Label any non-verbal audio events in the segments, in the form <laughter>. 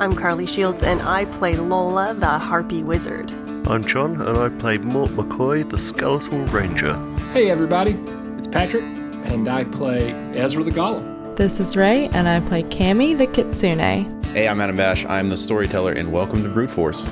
I'm Carly Shields, and I play Lola, the Harpy Wizard. I'm John, and I play Mort McCoy, the Skeletal Ranger. Hey, everybody, it's Patrick, and I play Ezra the Golem. This is Ray, and I play Cammy the Kitsune. Hey, I'm Adam Bash. I'm the storyteller, and welcome to Brute Force.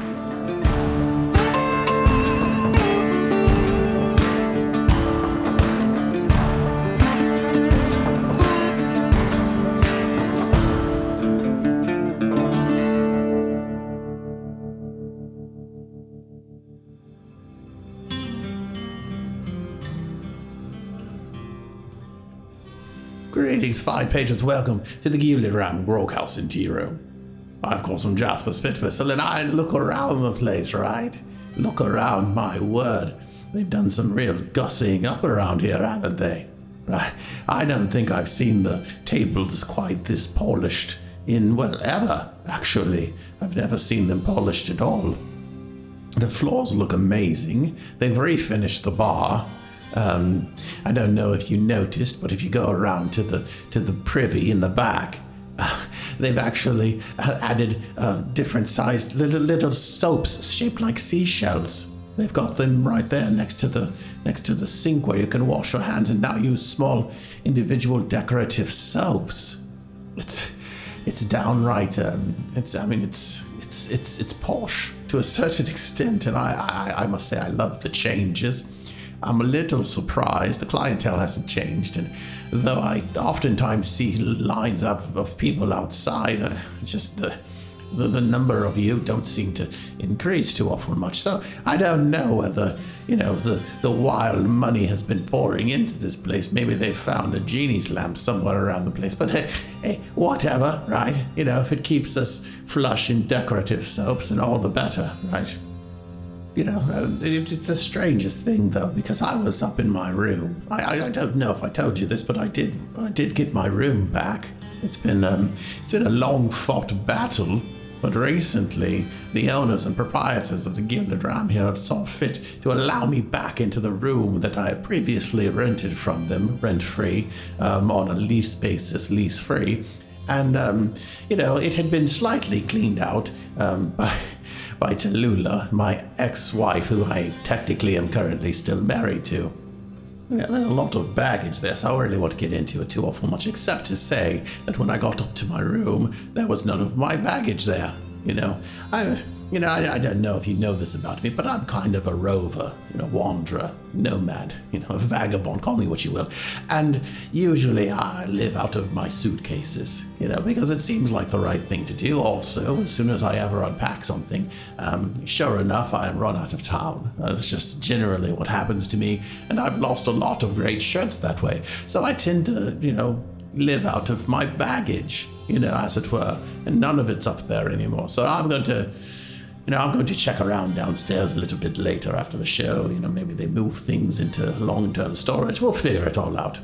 Greetings, fine patrons. Welcome to the Gilded Ram Groghouse in Room. Of course, I'm Jasper Spitwhistle, and I look around the place, right? Look around, my word. They've done some real gussying up around here, haven't they? Right. I don't think I've seen the tables quite this polished in, well, ever, actually. I've never seen them polished at all. The floors look amazing. They've refinished the bar. Um, I don't know if you noticed, but if you go around to the to the privy in the back, uh, <laughs> they've actually uh, added uh, different sized little little soaps shaped like seashells. They've got them right there next to the next to the sink where you can wash your hands, and now use small individual decorative soaps. It's it's downright. Um, it's I mean it's it's it's it's posh to a certain <laughs> extent, and I I, I must say I love the changes. I'm a little surprised. The clientele hasn't changed, and though I oftentimes see lines of, of people outside, uh, just the, the the number of you don't seem to increase too often much. So I don't know whether you know the the wild money has been pouring into this place. Maybe they found a genie's lamp somewhere around the place. But hey, hey, whatever, right? You know, if it keeps us flush in decorative soaps, and all the better, right? You know, uh, it's the strangest thing though, because I was up in my room. I, I, don't know if I told you this, but I did. I did get my room back. It's been um, it's been a long fought battle, but recently the owners and proprietors of the Gilded Ram here have saw fit to allow me back into the room that I had previously rented from them, rent free, um, on a lease basis, lease free, and um, you know it had been slightly cleaned out um, <laughs> by by Tallulah, my ex wife, who I technically am currently still married to. Yeah, there's a lot of baggage there, so I really won't get into it too awful much, except to say that when I got up to my room, there was none of my baggage there. You know, I you know, I, I, don't know if you know this about me, but I'm kind of a rover, you know, wanderer, nomad, you know, a vagabond, call me what you will. And usually I live out of my suitcases, you know, because it seems like the right thing to do. Also, as soon as I ever unpack something, um, sure enough, I run out of town. That's just generally what happens to me. And I've lost a lot of great shirts that way. So I tend to, you know, live out of my baggage, you know, as it were. And none of it's up there anymore. So I'm going to you know, I'm going to check around downstairs a little bit later after the show. You know, maybe they move things into long term storage. We'll figure it all out.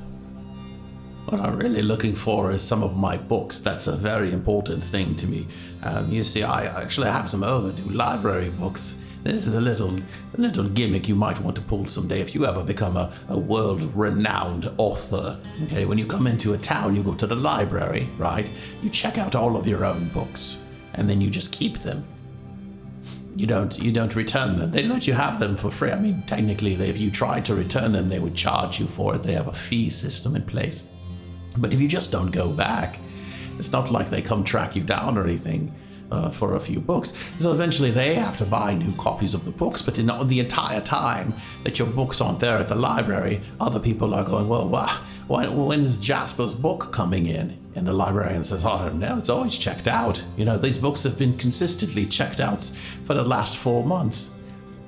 What I'm really looking for is some of my books. That's a very important thing to me. Um, you see, I actually have some overdue library books. This is a little, a little gimmick you might want to pull someday if you ever become a, a world-renowned author. Okay, when you come into a town, you go to the library, right? You check out all of your own books, and then you just keep them you don't you don't return them. They let you have them for free. I mean, technically, if you try to return them, they would charge you for it. They have a fee system in place. But if you just don't go back, it's not like they come track you down or anything uh, for a few books. So eventually, they have to buy new copies of the books. But in the entire time that your books aren't there at the library, other people are going, "Well, wow, when is Jasper's book coming in?" And the librarian says, Oh, no, it's always checked out. You know, these books have been consistently checked out for the last four months.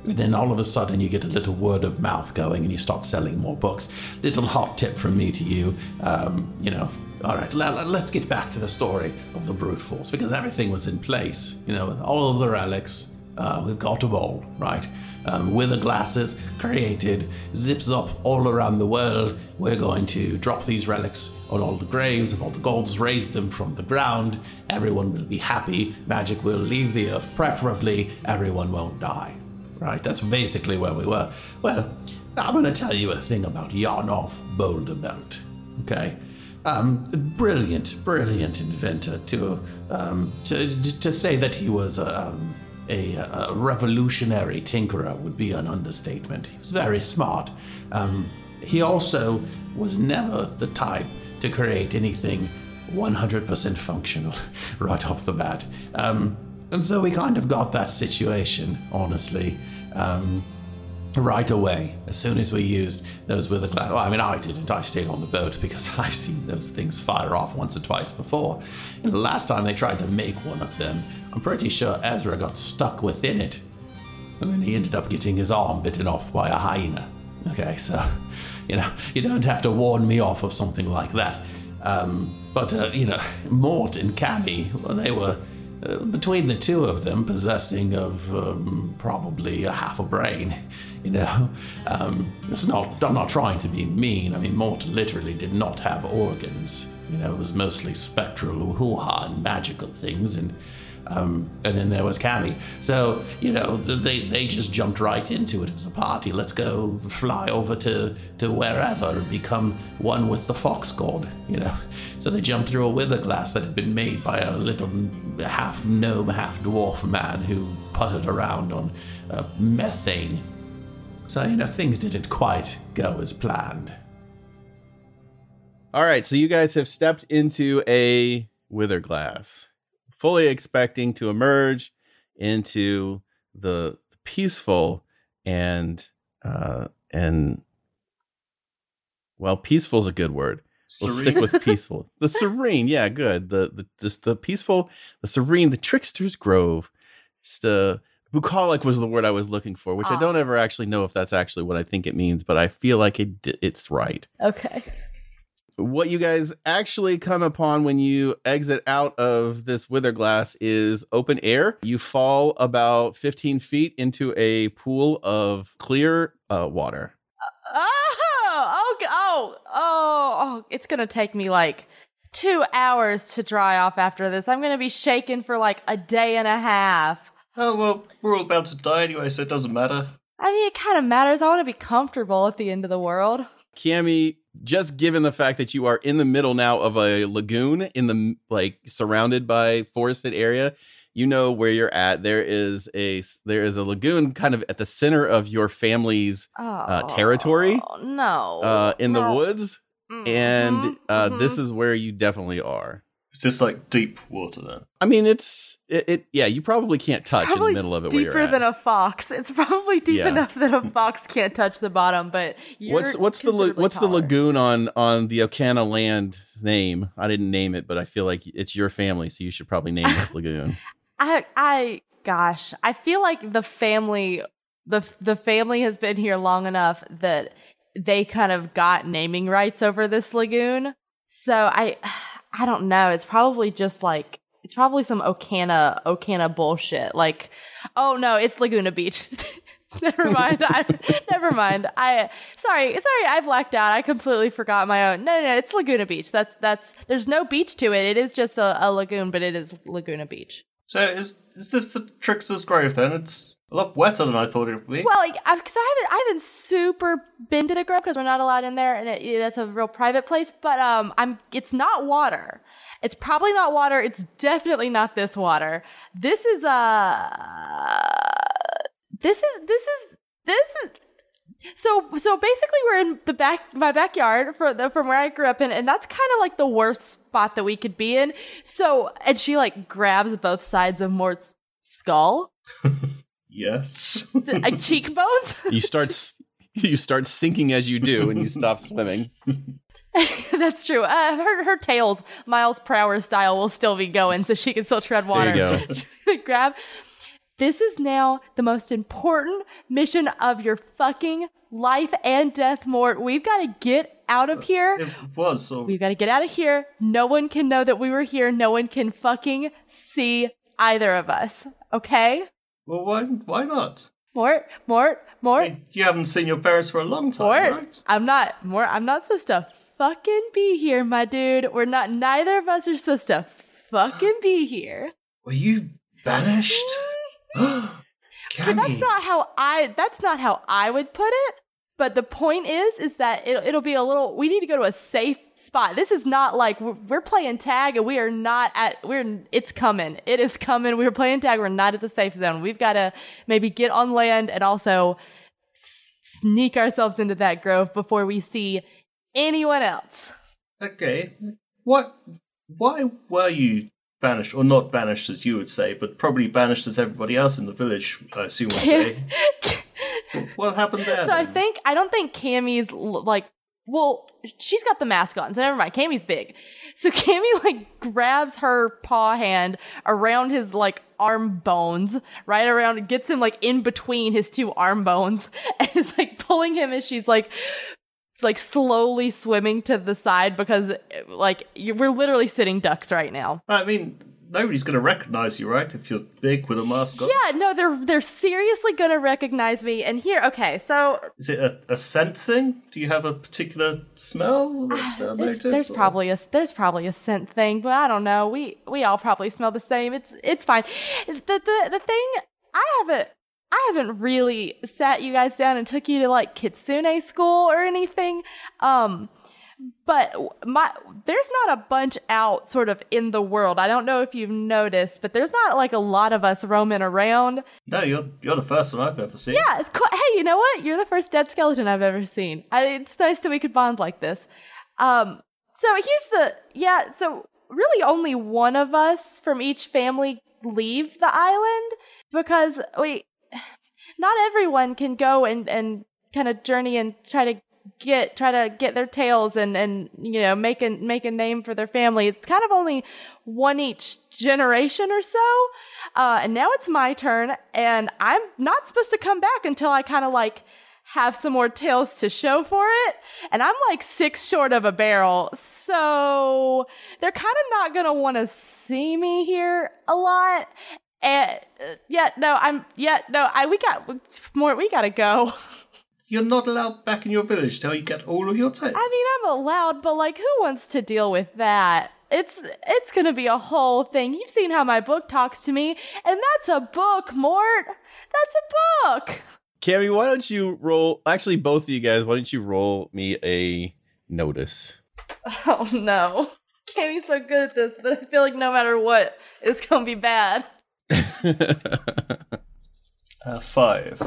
And then all of a sudden you get a little word of mouth going and you start selling more books. Little hot tip from me to you, um, you know, all right, let's get back to the story of the brute force because everything was in place. You know, all of the relics, uh, we've got them all, right? Um, wither glasses created, zips up all around the world. We're going to drop these relics on all the graves of all the gods, raise them from the ground. Everyone will be happy. Magic will leave the earth, preferably, everyone won't die. Right? That's basically where we were. Well, I'm going to tell you a thing about Yarnoff Boulderbelt. Okay? um, brilliant, brilliant inventor. To um, to to say that he was a, um, a, a revolutionary tinkerer would be an understatement. He was very smart. Um, he also was never the type to create anything 100% functional <laughs> right off the bat. Um, and so we kind of got that situation, honestly. Um, right away as soon as we used those with the glass. Well, I mean, I didn't. I stayed on the boat <laughs> because <laughs> I've seen those things fire off once or twice before. And the last time they tried to make one of them, I'm pretty sure Ezra got stuck within it. And then he ended up getting his arm bitten off by a hyena. Okay, so, <laughs> you know, you don't have to warn me off of something like that. Um, but, uh, you know, Mort and Cammy, well, they were uh, between the two of them possessing of um, probably a half a brain <laughs> you know um, it's not i'm not trying to be mean i mean mort literally did not have organs you know it was mostly spectral hoo-ha and magical things and um, and then there was Cammy. So, you know, they, they just jumped right into it as a party. Let's go fly over to, to wherever and become one with the fox god, you know. <laughs> So they jumped through a wither glass that had been made by a little half gnome, half dwarf man who puttered around on uh, methane. So, you know, things didn't quite go as planned. All right, so you guys have stepped into a wither glass fully expecting to emerge into the peaceful and uh and well peaceful is a good word. We'll stick with <laughs> peaceful. The serene yeah good. The the just the peaceful the serene the trickster's grove. Just uh bucolic was the word i was looking for which i Ah. don't ever actually know if that's actually what i think it means but i feel like it it's right. Okay. What you guys actually come upon when you exit out of this wither glass is open air. You fall about 15 feet into a pool of clear uh, water. Oh, oh, oh, oh, oh, it's gonna take me like two hours to dry off after this. I'm gonna be shaking for like a day and a half. Oh well, we're all about to die anyway, so it doesn't matter. I mean, it kind of matters. I want to be comfortable at the end of the world. Cammy, just given the fact that you are in the middle now of a lagoon in the like surrounded by forested area, you know where you're at. There is a there is a lagoon kind of at the center of your family's Oh, territory? No. uh, in the No. woods, Mhm, and uh, this mhm. is where you definitely are. It's just like deep water then. I mean, it's it. it yeah, you probably can't touch in the probably middle of it. Where deeper you're at. than a fox. It's probably deep Yeah. enough that a fox can't touch the bottom. But you're what's what's the la- considerably what's the lagoon on on the Okana land name? I didn't name it, but I feel like it's your family, so you should probably name this <laughs> lagoon. I I gosh, I feel like the family the the family has been here long enough that they kind of got naming rights over this lagoon. So I I don't know. It's probably just like it's probably some Okana Okana bullshit. Like, oh no, it's Laguna Beach. <laughs> never mind. I, <laughs> never mind. I sorry, sorry. I blacked out. I completely forgot my own. No, no, no. It's Laguna Beach. That's that's. There's no beach to it. It is just a, a lagoon, but it is Laguna Beach. So is is this the trickster's grave then? It's a lot wetter than I thought it would be. Well, like, I, haven't, I haven't super been to the grove because we're not allowed in there, and it- that's a real private place. But um, I'm, it's not water. It's probably not water. It's definitely not this water. This is uh, this is this is this is. So so basically, we're in the back my backyard for the, from where I grew up in, and that's kind of like the worst spot that we could be in. So and she like grabs both sides of Mort's skull, <laughs> yes. like <laughs> cheekbones. you start you start sinking as you do, and you stop swimming. <laughs> That's true. Uh, her her tails, miles per hour style, will still be going, so she can still tread water. There you go. Grab. This is now the most important mission of your fucking life and death, Mort. We've got to get out of uh, here. it was so We've got to get out of here. No one can know that we were here. No one can fucking see either of us. Okay, well why why not? Mort, Mort, I Mort. mean, you haven't seen your parents for a long time, Mort, right? I'm not Mort. I'm not supposed to fucking be here, my dude. We're not. Neither of us are supposed to fucking be here. Were you banished? <gasps> <gasps> <gasps> That's not how I. That's not how I would put it. But the point is, is that it, it'll be a little. We need to go to a safe spot. This is not like we're, we're playing tag, and we are not at. We're. It's coming. It is coming. We're playing tag. We're not at the safe zone. We've got to maybe get on land and also s- sneak ourselves into that grove before we see anyone else. Okay. What? Why were you banished, or not banished as you would say, but probably banished as everybody else in the village? I assume would say. <laughs> what happened there? So I think I don't think Cammy's like well, she's got the mask on, so never mind. Cammy's big. So <laughs> Cammy like grabs her paw hand around his like arm bones, right around gets him like in between his two arm bones <laughs> and is like pulling him as she's like like slowly swimming to the side because like you we're literally sitting ducks right now. I mean, nobody's going to recognize you, right? If you're big with a mask on. Yeah, no, they're they're seriously gonna recognize me. And here, okay, so Is it a, a scent thing? Do you have a particular smell that ah, notice? there's or- probably a there's probably a scent thing, but I don't know. We we all probably smell the same. It's it's fine. The the the thing I haven't I haven't really sat you guys down and took you to like kitsune school or anything. Um but my there's not a bunch out sort of in the world. I don't know if you've noticed, but there's not like a lot of us roaming around. No, you're you're the first one I've ever seen. Yeah, hey, you know what? You're the first dead skeleton I've ever seen. I, it's nice that we could bond like this. Um, so here's the yeah. So really, only one of us from each family leave the island because we, <sighs> not everyone can go and and kind of journey and try to get try to get their tails and and you know make a make a name for their family. It's kind of only one each generation or so. Uh, and now it's my turn, and I'm not supposed to come back until I kind of like have some more tails to show for it. And I'm like six short of a barrel, so they're kind of not gonna want to see me here a lot. And uh, yeah, no, I'm yeah, no, I we got more. We gotta go. You're not allowed back in your village till you get all of your tails. I mean, I'm allowed, but like, who wants to deal with that? It's it's gonna be a whole thing. You've seen how my book talks to me, and that's a book, Mort. That's a book. Cammy, why don't you roll? Actually, both of you guys, why don't you roll me a notice? <laughs> Oh no, Cammy's so good at this, but I feel like no matter what, it's gonna be bad. <laughs> Uh, five.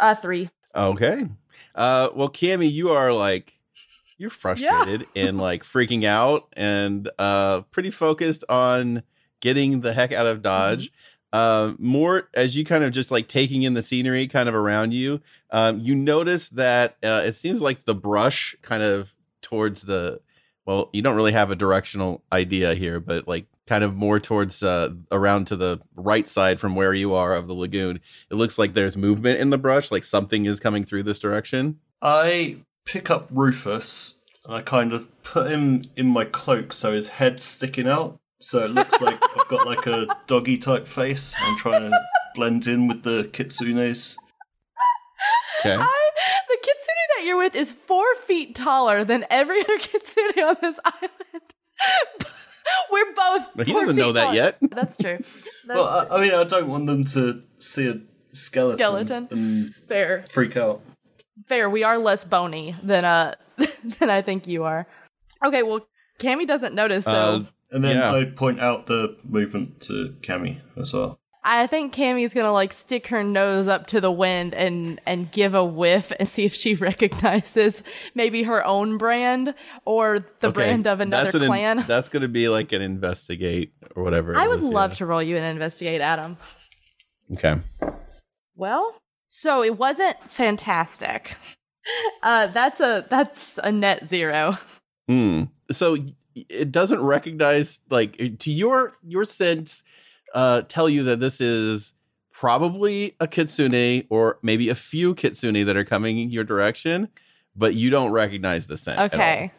Uh, three. okay. Uh, well, Cammy, you are like you're frustrated <laughs> and like freaking out and uh pretty focused on getting the heck out of Dodge. Uh, Mort, as you kind of just like taking in the scenery kind of around you, um, you notice that uh, it seems like the brush kind of towards the well, you don't really have a directional idea here, but like kind of more towards uh, around to the right side from where you are of the lagoon. It looks like there's movement in the brush, like something is coming through this direction. I pick up Rufus and I kind of put him in my cloak so his head's sticking out. So it looks like <laughs> I've got like a doggy type face. I'm trying to blend in with the kitsunes. Okay. I, the kitsune that you're with is four feet taller than every other kitsune on this island. <laughs> <laughs> We're both. But he doesn't know that yet. <laughs> That's true. That's Well, I. I mean, I don't want them to see a skeleton, Skeleton. and fair, freak out. fair. We are less bony than uh <laughs> than I think you are. Okay, well, Cammy doesn't notice, so Uh, And then Yeah. I point out the movement to Cammy as well. I think Cammy's gonna like stick her nose up to the wind and and give a whiff and see if she <laughs> recognizes maybe her own brand or the Okay, brand of another that's an in- that's to be like an investigate or whatever. I would is, love yeah. to roll you and investigate, Adam. Okay. Well, so it wasn't fantastic. Uh, that's a that's a net zero. Hmm. So it doesn't recognize like to your your sense uh tell you that this is probably a kitsune or maybe a few kitsune that are coming in your direction, but you don't recognize the scent. at all. Okay.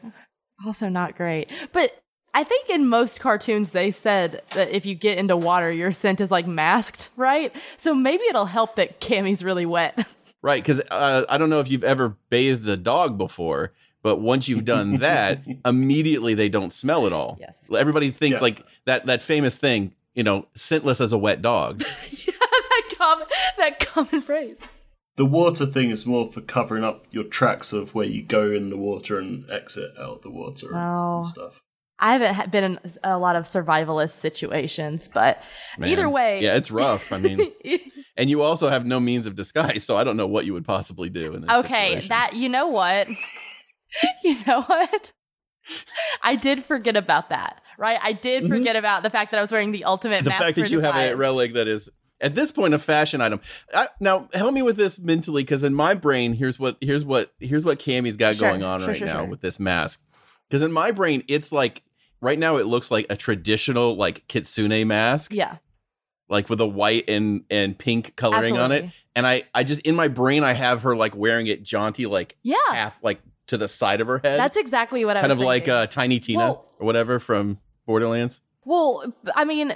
Also not great. But I think in most cartoons they said that if you get into water, your scent is like masked, right? So maybe it'll help that Cammy's really wet. Right, because uh, I don't know if you've ever bathed a dog before, but once you've done that, <laughs> immediately they don't smell at all. Yes. Everybody thinks Yeah. like that that famous thing, you know, scentless as a wet dog. <laughs> yeah, that common that common phrase. The water thing is more for covering up your tracks of where you go in the water and exit out the water and- Oh. and stuff. I haven't been in a lot of survivalist situations, but either way, yeah, it's rough. I mean, <laughs> and you also have no means of disguise, so I don't know what you would possibly do in this. okay, situation. that you know what, <laughs> you know what, I did forget about that. Right, I did Mhm. forget about the fact that I was wearing the ultimate. the fact that you have a relic that is at this point a fashion item. I, now help me with this mentally, because in my brain, here's what here's what here's what Cammy's got Sure, going on sure, right sure, now with this mask. Because in my brain, it's like right now it looks like a traditional like kitsune mask, Yeah, like with a white and and pink coloring on it. And I I just in my brain I have her like wearing it jaunty like Yeah, half like to the side of her head, that's exactly what I kind of like thinking. uh, Tiny Tina Well- or whatever from Borderlands. Well, I mean,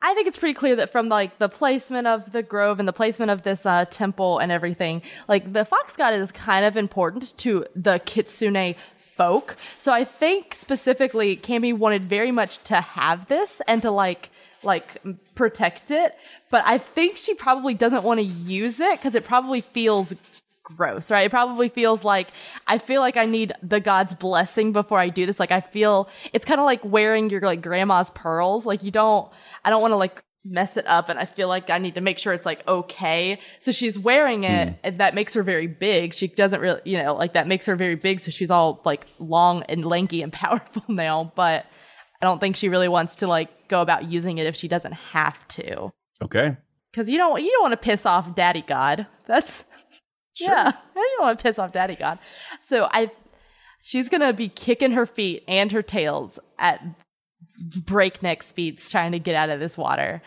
I think it's pretty clear that from like the placement of the grove and the placement of this uh, temple and everything, like the fox god is kind of important to the kitsune folk. So I think specifically, Cammy wanted very much to have this and to like like protect it, but I think she probably doesn't want to use it because it probably feels gross, right? It probably feels like I feel like I need the God's blessing before I do this. Like I feel it's kind of like wearing your like grandma's pearls. Like you don't, I don't want to like mess it up, and I feel like I need to make sure it's like okay. So she's wearing it, hmm. and that makes her very big. She doesn't really, you know, like that makes her very big. So she's all like long and lanky and <laughs> powerful now, but. I don't think she really wants to like go about using it if she doesn't have to. Okay. Cause you don't you don't want to piss off Daddy God. That's yeah. <laughs> You don't want to piss off Daddy God. So I she's gonna be kicking her feet and her tails at breakneck speeds trying to get out of this water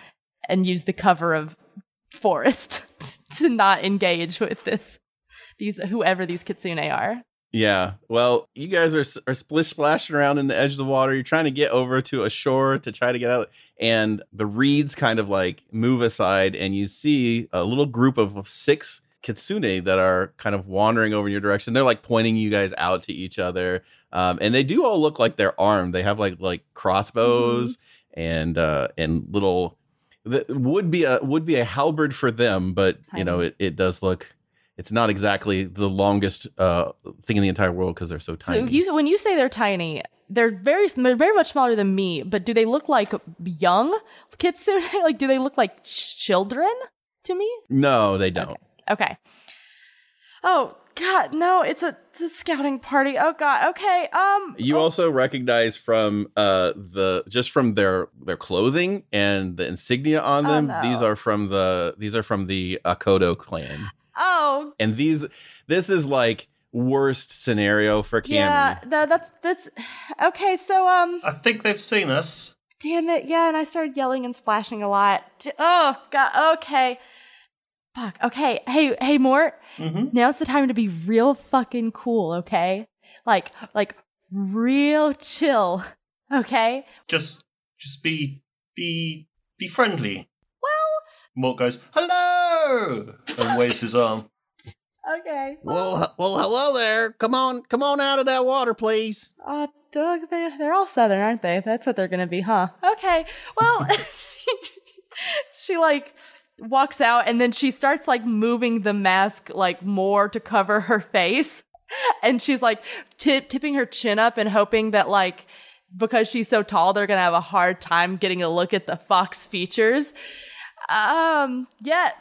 and use the cover of forest <laughs> to not engage with this these whoever these kitsune are. Yeah. Well, you guys are are splish splashing around in the edge of the water. You're trying to get over to a shore to try to get out, and the reeds kind of like move aside, and you see a little group of six kitsune that are kind of wandering over in your direction. They're like pointing you guys out to each other, um, and they do all look like they're armed. They have like like crossbows and uh, and little. That would be a would be a halberd for them, but you know it, it does look it's not exactly the longest uh, thing in the entire world because they're so tiny. So you when you say they're tiny, they're very they're very much smaller than me, but do they look like young kitsune? <laughs> like do they look like children to me? no, they don't. Okay. Oh God, no! It's a, it's a scouting party. Oh God. Okay. Um. You oh, also recognize from uh, the just from their their clothing and the insignia on Oh, them. no. These are from the these are from the Akodo clan, Oh and these this is like worst scenario for Cammy. yeah. That, that's that's okay. So um. I think they've seen us. Damn it. Yeah, and I started yelling and splashing a lot. Oh God. Okay. Fuck. Okay. Hey. Hey, Mort. hmm Now's the time to be real fucking cool. Okay. Like like real chill. Okay. Just, just be, be, be friendly. Well. Mort goes, "Hello," and <laughs> waves his arm. Okay. Well, h- well, hello there. Come on, come on out of that water, please. Uh, Doug, they, they're all Southern, aren't they? That's what they're gonna be, huh? Okay. Well, <laughs> she like walks out and then she starts like moving the mask like more to cover her face. <laughs> And she's like tip tipping her chin up and hoping that like because she's so tall, they're gonna have a hard time getting a look at the fox features. Um, yeah.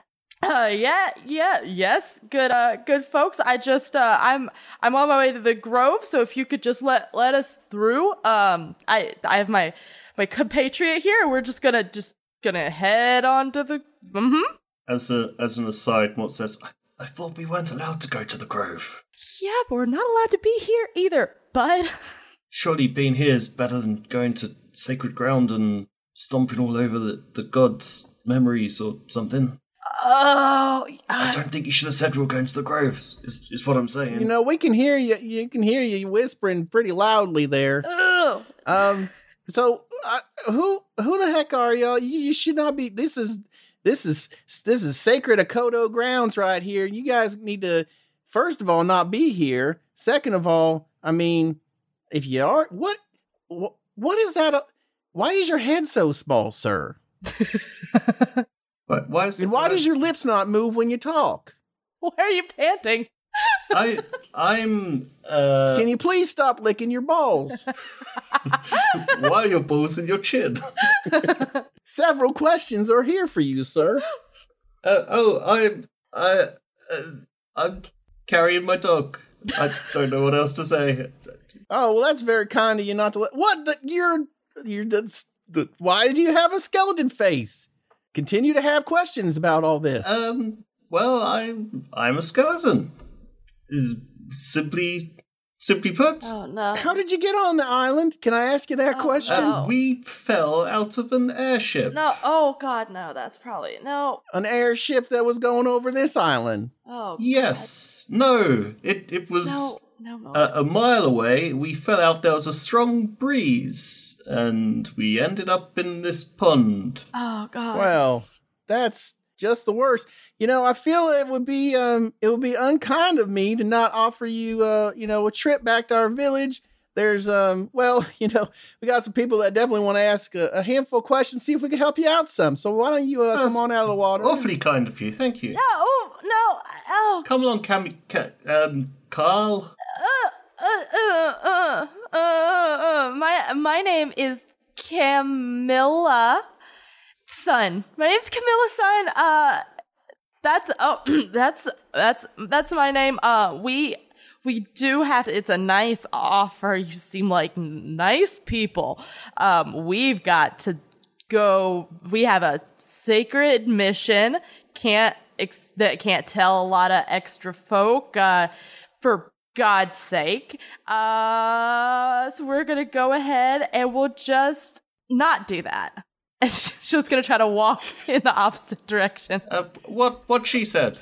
Uh, yeah, yeah, yes, good, uh, good folks. I just, uh, I'm, I'm on my way to the Grove, so if you could just let let us through. Um, I, I have my my compatriot here. We're just gonna just gonna head on to the. Mm-hmm. As a, as an aside, Mort says, I, "I thought we weren't allowed to go to the Grove. Yeah, but we're not allowed to be here either, bud. Surely being here is better than going to sacred ground and stomping all over the, the gods' memories or something." Oh, I uh, don't think you should have said we were going to the groves. Is, is what I'm saying. You know, we can hear you. You can hear you whispering pretty loudly there. ugh. Um. So, uh, who who the heck are y'all? You, you should not be. This is this is this is sacred Akodo grounds right here. You guys need to first of all not be here. Second of all, I mean, if you are, what what, what is that? uh, Why is your head so small, sir? <laughs> Why, why is And why does your lips not move when you talk? Why are you panting? I I'm uh Can you please stop licking your balls? <laughs> why are your balls in your chin? <laughs> Several questions are here for you, sir. Uh, oh, I'm I uh, I'm carrying my dog. I don't know what else to say. Oh, well, that's very kind of you not to let. What? The, you're. You're. The, the, why do you have a skeleton face? Continue to have questions about all this. Um. Well, I'm I'm a skeleton. Is simply simply put. Oh no. How did you get on the island? Can I ask you that Oh, question? no. We fell out of an airship. No, oh god, no, that's probably no. An airship that was going over this island. Oh Yes. No. It it was no, no, no. a, a mile away. We fell out. There was a strong breeze, and we ended up in this pond. oh god. Well, that's just the worst. You know, I feel it would be um it would be unkind of me to not offer you uh, you know, a trip back to our village. There's um <laughs> well, you know, we got some people that definitely want to ask a, a handful of questions, see if we can help you out some. So why don't you uh, That's come on out of the water? Awfully kind of you. Thank you. no, oh no, oh, Come along, Cam. Ca- um, Carl. uh, uh, uh, uh, uh, my my name is Camilla Sun. My name's Camilla Sun. Uh, that's oh, <clears throat> that's that's that's my name. Uh, we we do have to. It's a nice offer. You seem like nice people. Um, we've got to go. We have a sacred mission. Can't ex- that can't tell a lot of extra folk. Uh, for God's sake. Uh, so we're gonna go ahead and we'll just not do that. And she <laughs> she was gonna try to walk <laughs> in the opposite direction. Uh, what what she said.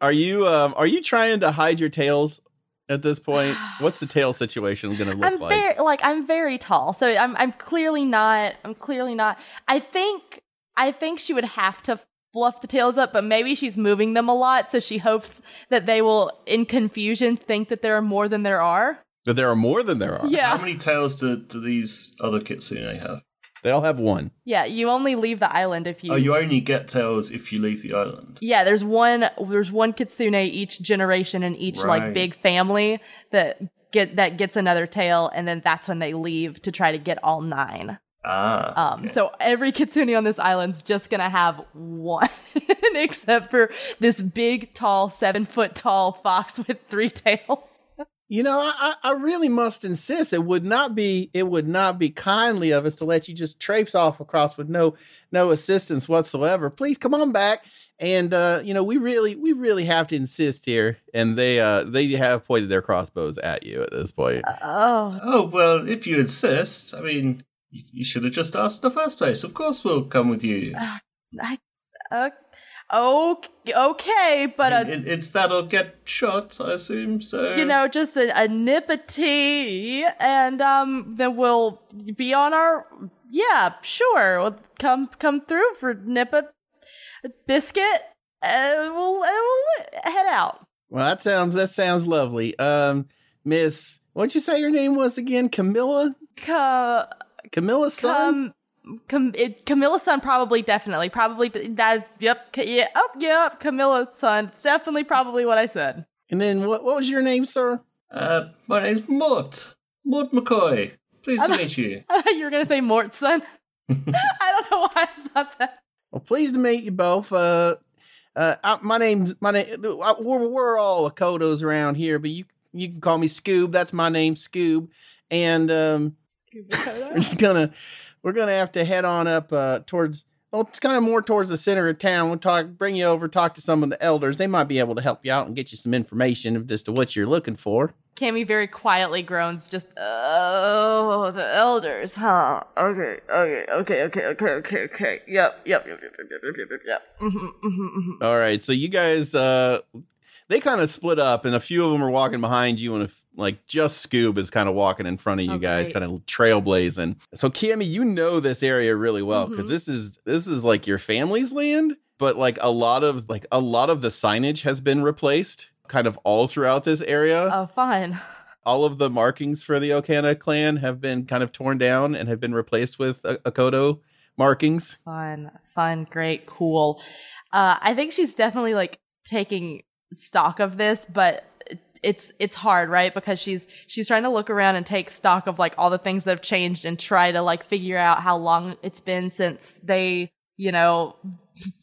Are you um are you trying to hide your tails at this point? <sighs> What's the tail situation going to look I'm like? very like I'm very tall, so I'm I'm clearly not. I'm clearly not. I think I think she would have to fluff the tails up, but maybe she's moving them a lot, so she hopes that they will, in confusion, think that there are more than there are. that there are more than there are. Yeah. How many tails do, do these other kitsune have? They all have one. yeah. You only leave the island if you. Oh, you only get tails if you leave the island. Yeah, there's one there's one kitsune each generation in each like big family that get that gets another tail and then that's when they leave to try to get all nine. Ah. Um okay. so every kitsune on this island's just gonna have one <laughs> except for this big tall seven foot tall fox with three tails. You know, I, I I really must insist. It would not be it would not be kindly of us to let you just traipse off across with no no assistance whatsoever. Please come on back. And uh, you know, we really we really have to insist here. And they uh they have pointed their crossbows at you at this point. Oh Oh, well, if you insist, I mean, you, you should have just asked in the first place. Of course we'll come with you. I okay, okay, but uh, It- it's that'll get shot, I assume, so... you know, just a, a nip of tea, and um, then we'll be on our. Yeah, sure. We'll come come through for nip a biscuit, and we'll and we'll head out. Well, that sounds that sounds lovely. Um, Miss, what'd you say your name was again? Camilla? Ca- Camilla's son? Cam, Cam, it, Camilla's son, probably, definitely, probably. That's yep, ca- yeah, oh, yep. Camilla's son, it's definitely, probably what I said. and then what what was your name, sir? Uh, my name's Mort. Mort McCoy. Pleased to <laughs> meet you. I thought you were gonna say Mort's son. <laughs> I don't know why I thought that. Well, pleased to meet you both. Uh, uh, I, my name's my name. We're, we're all Akodos around here, but you you can call me Scoob. That's my name, Scoob. And um, <laughs> we're just gonna we're gonna have to head on up uh, towards. Well, it's kind of more towards the center of town. We'll talk, bring you over, talk to some of the elders. They might be able to help you out and get you some information as to what you're looking for. Cammy very quietly groans, just, oh, the elders, huh? Okay, okay, okay, okay, okay, okay, okay. Yep, yep, yep, yep, yep, yep, yep, yep. Mm-hmm, mm-hmm, mm-hmm. All right, so you guys, uh, they kind of split up, and a few of them are walking behind you, and a like just Scoob is kind of walking in front of you Oh, guys, kind of trailblazing. So Cammy, you know this area really well because Mhm. this is this is like your family's land, but like a lot of like a lot of the signage has been replaced, kind of all throughout this area. Oh, fun. all of the markings for the Okana clan have been kind of torn down and have been replaced with uh, Akodo markings. Fun, fun, great, cool. Uh, I think she's definitely like taking stock of this, but it's it's hard, right? Because she's she's trying to look around and take stock of like all the things that have changed and try to like figure out how long it's been since they, you know,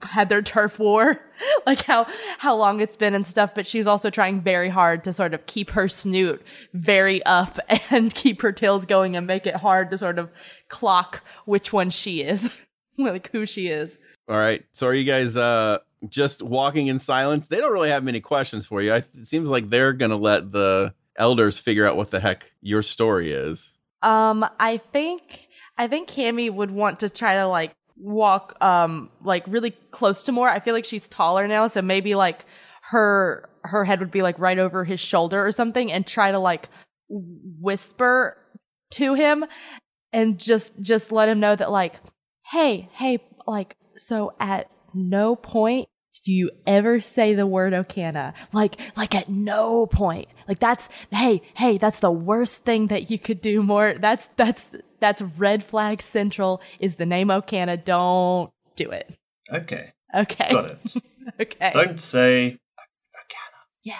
had their turf war, <laughs> like how how long it's been and stuff. But she's also trying very hard to sort of keep her snoot very up <laughs> and keep her tails going and make it hard to sort of clock which one she is, <laughs> like who she is. All right. So are you guys uh just walking in silence? They don't really have many questions for you. It seems like they're gonna let the elders figure out what the heck your story is. Um, I think I think Cammy would want to try to like walk um like really close to Mort. I feel like she's taller now, so maybe like her her head would be like right over his shoulder or something and try to like whisper to him and just just let him know that like hey, hey, like so at no point do you ever say the word Okana? Like, like at no point. Like that's, hey, hey, that's the worst thing that you could do Mort. That's, that's, that's red flag central is the name Okana. Don't do it. Okay. Okay. Got it. <laughs> okay. Don't say Okana. yeah.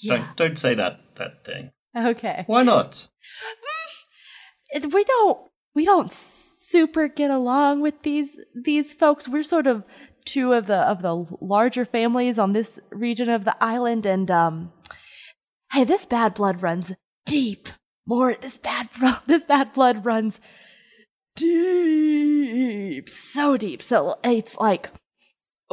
Yeah. don't don't say that that thing. Okay. Why not? Mm, we don't we don't super get along with these these folks. We're sort of two of the of the larger families on this region of the island, and um, hey, this bad blood runs deep. Mort this bad <laughs> this bad blood runs deep, so deep. So it's like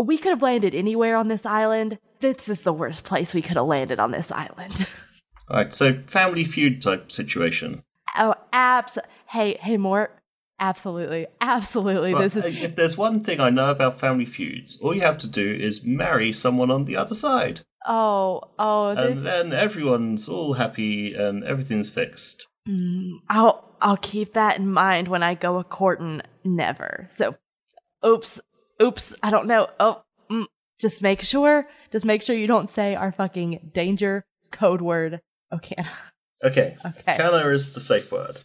we could have landed anywhere on this island. This is the worst place we could have landed on this island. <laughs> Alright, so family feud type situation. Oh, abs. Hey, hey, Mort. Absolutely, absolutely. Well, this is if there's one thing I know about family feuds, all you have to do is marry someone on the other side. oh, oh. And then everyone's all happy and everything's fixed. Mm, I'll I'll keep that in mind when I go a courting. Never. So, oops, oops. I don't know. Oh, mm, just make sure. Just make sure you don't say our fucking danger code word. Okay. Okay. Okay. Kana is the safe word.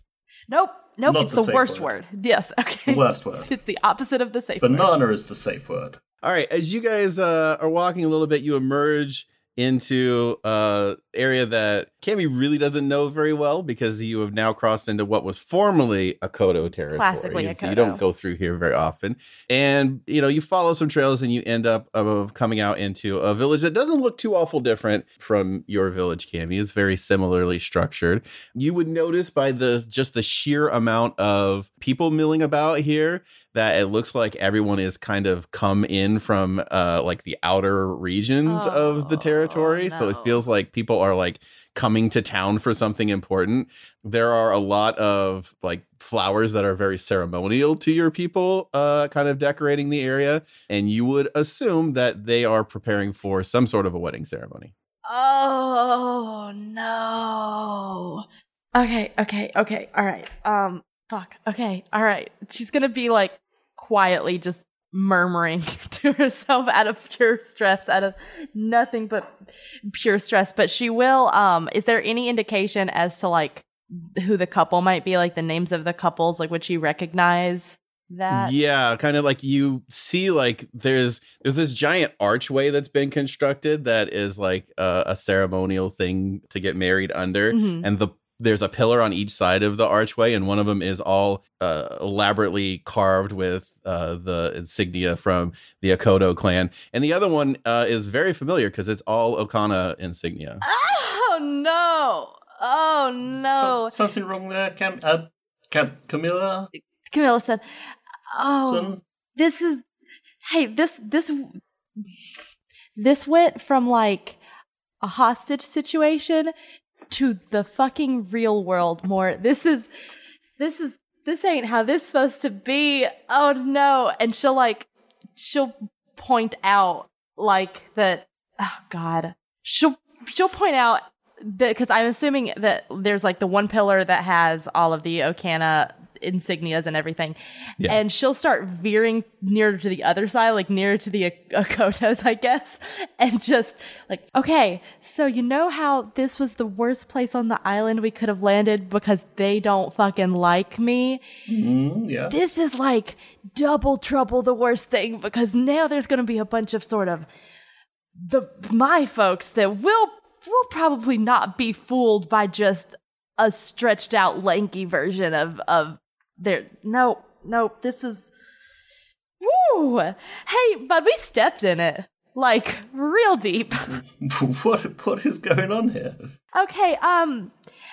Nope. Nope. Not it's the the, worst word. word. <laughs> Yes. Okay. The worst word. <laughs> It's the opposite of the safe word. Banana is the safe word. All right, as you guys uh, are walking a little bit, you emerge into uh area that Cammy really doesn't know very well because you have now crossed into what was formerly Akodo territory. Classically so you don't go through here very often. And you know, you follow some trails and you end up of coming out into a village that doesn't look too awful different from your village, Cammy. It's very similarly structured. You would notice by the just the sheer amount of people milling about here that it looks like everyone is kind of come in from uh like the outer regions of the Oh, territory so it feels like people are like coming to town for something important there are a lot of like flowers that are very ceremonial to your people uh kind of decorating the area and you would assume that they are preparing for some sort of a wedding ceremony Oh no. Okay, okay, okay. All right. Um fuck. Okay. All right. She's going to be like quietly just murmuring <laughs> to herself out of pure stress, out of nothing but pure stress, but she will um is there any indication as to like who the couple might be, like the names of the couples, like would she recognize that? yeah kind of like you see like there's there's this giant archway that's been constructed that is like a, a ceremonial thing to get married under Mhm. and the there's a pillar on each side of the archway and one of them is all uh, elaborately carved with uh, the insignia from the akodo clan and the other one uh, is very familiar because it's all okana insignia Oh no. Oh no. So- something wrong there, Cam? Uh, Cam- Camilla? Camilla said, "Oh, Son? this is hey, this this this went from like a hostage situation to the fucking real world Mort. This is this is this ain't how this supposed to be. Oh no." And she'll like she'll point out like that oh god. She'll she'll point out that cuz I'm assuming that there's like the one pillar that has all of the Okana insignias and everything. Yeah. And she'll start veering nearer to the other side, like nearer to the Akodos, <laughs> I guess, and just like, okay, so you know how this was the worst place on the island we could have landed because they don't fucking like me? Mm, yes. This is like double trouble the worst thing because now there's going to be a bunch of sort of the my folks that will will probably not be fooled by just a stretched out lanky version of of their no no this is woo hey but we stepped in it like real deep <laughs> what what is going on here? okay um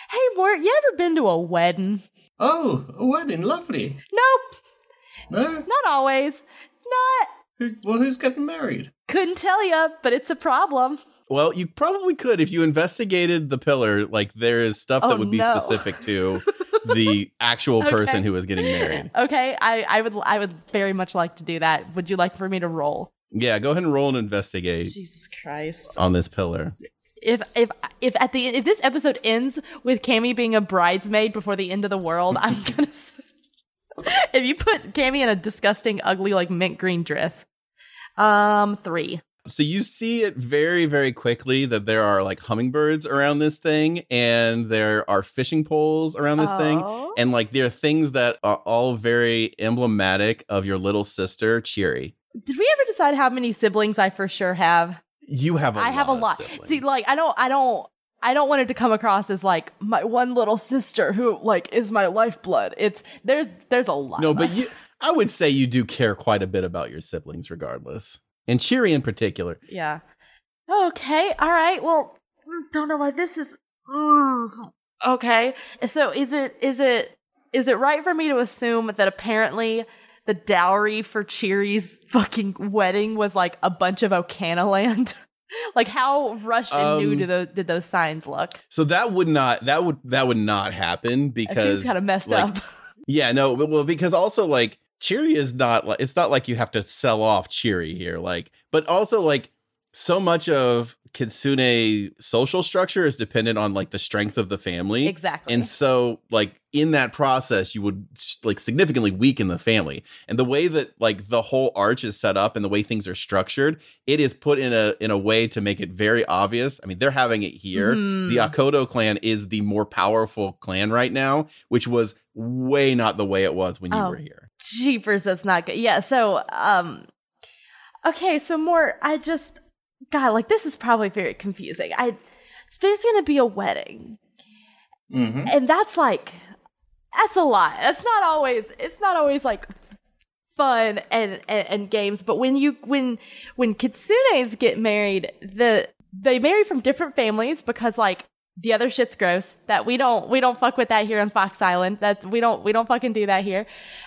hey Mort you ever been to a wedding Oh, a wedding, lovely. nope No, not always not Who, well, who's getting married? couldn't tell you but it's a problem Well, you probably could if you investigated the pillar. Like there is stuff Oh, that would be no. specific to <laughs> the actual <laughs> person Okay. who is getting married. okay I I would I would very much like to do that would you like for me to roll Yeah, go ahead and roll and investigate Jesus Christ on this pillar. if if if at the if this episode ends with Cammy being a bridesmaid before the end of the world, I'm <laughs> gonna. if you put Cammy in a disgusting, ugly, like mint green dress, um, three. So you see it very, very quickly that there are like hummingbirds around this thing, and there are fishing poles around this thing, Oh. and like there are things that are all very emblematic of your little sister, Cheery. Did we ever decide how many siblings I for sure have? You have a I have a lot. See, like I don't, I don't. I don't want it to come across as like my one little sister who like is my lifeblood. It's there's there's a lot. no, but you, I would say you do care quite a bit about your siblings, regardless, and Cheery in particular. Yeah. Okay. All right. Well, don't know why this is. Mm. Okay. So is it is it is it right for me to assume that apparently the dowry for Cheery's fucking wedding was like a bunch of Okana land? <laughs> like how rushed and new Um, do those did those signs look? So that would not that would that would not happen because kind of messed like, up. <laughs> Yeah, no, well, because also like Cheery is not like it's not like you have to sell off Cheery here, like, but also like so much of Kitsune social structure is dependent on like the strength of the family. Exactly. And so like in that process you would like significantly weaken the family. And the way that like the whole arch is set up and the way things are structured, it is put in a in a way to make it very obvious. I mean, they're having it here. Mhm. The Akodo clan is the more powerful clan right now, which was way not the way it was when you Oh. were here. Jeepers, that's not good. Yeah, so um okay, so Mort I just God, like this is probably very confusing. I there's gonna be a wedding. Mm-hmm. And that's like that's a lot. That's not always it's not always like fun and, and, and games, but when you when when kitsunes get married, the they marry from different families because like the other shit's gross. That we don't we don't fuck with that here on Fox Island. That's we don't we don't fucking do that here.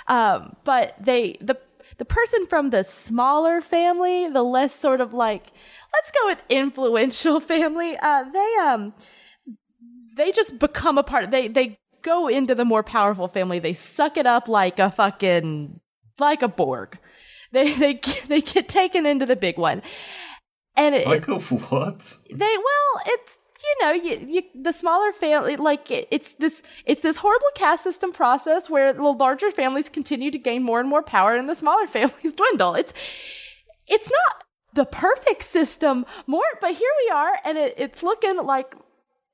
Um, but they the the person from the smaller family, the less sort of like let's go with influential <laughs> family. Uh, they um they just become a part. They they go into the more powerful family. They suck it up like a fucking like a Borg. They <laughs> they get- they get taken into the big one, and it, Like, oh, what? they well it's you know you, you the smaller family like it, it's this it's this horrible caste system process where the larger families continue to gain Mort and more power and the smaller <laughs> families dwindle. It's it's not the perfect system more but here we are and it, it's looking like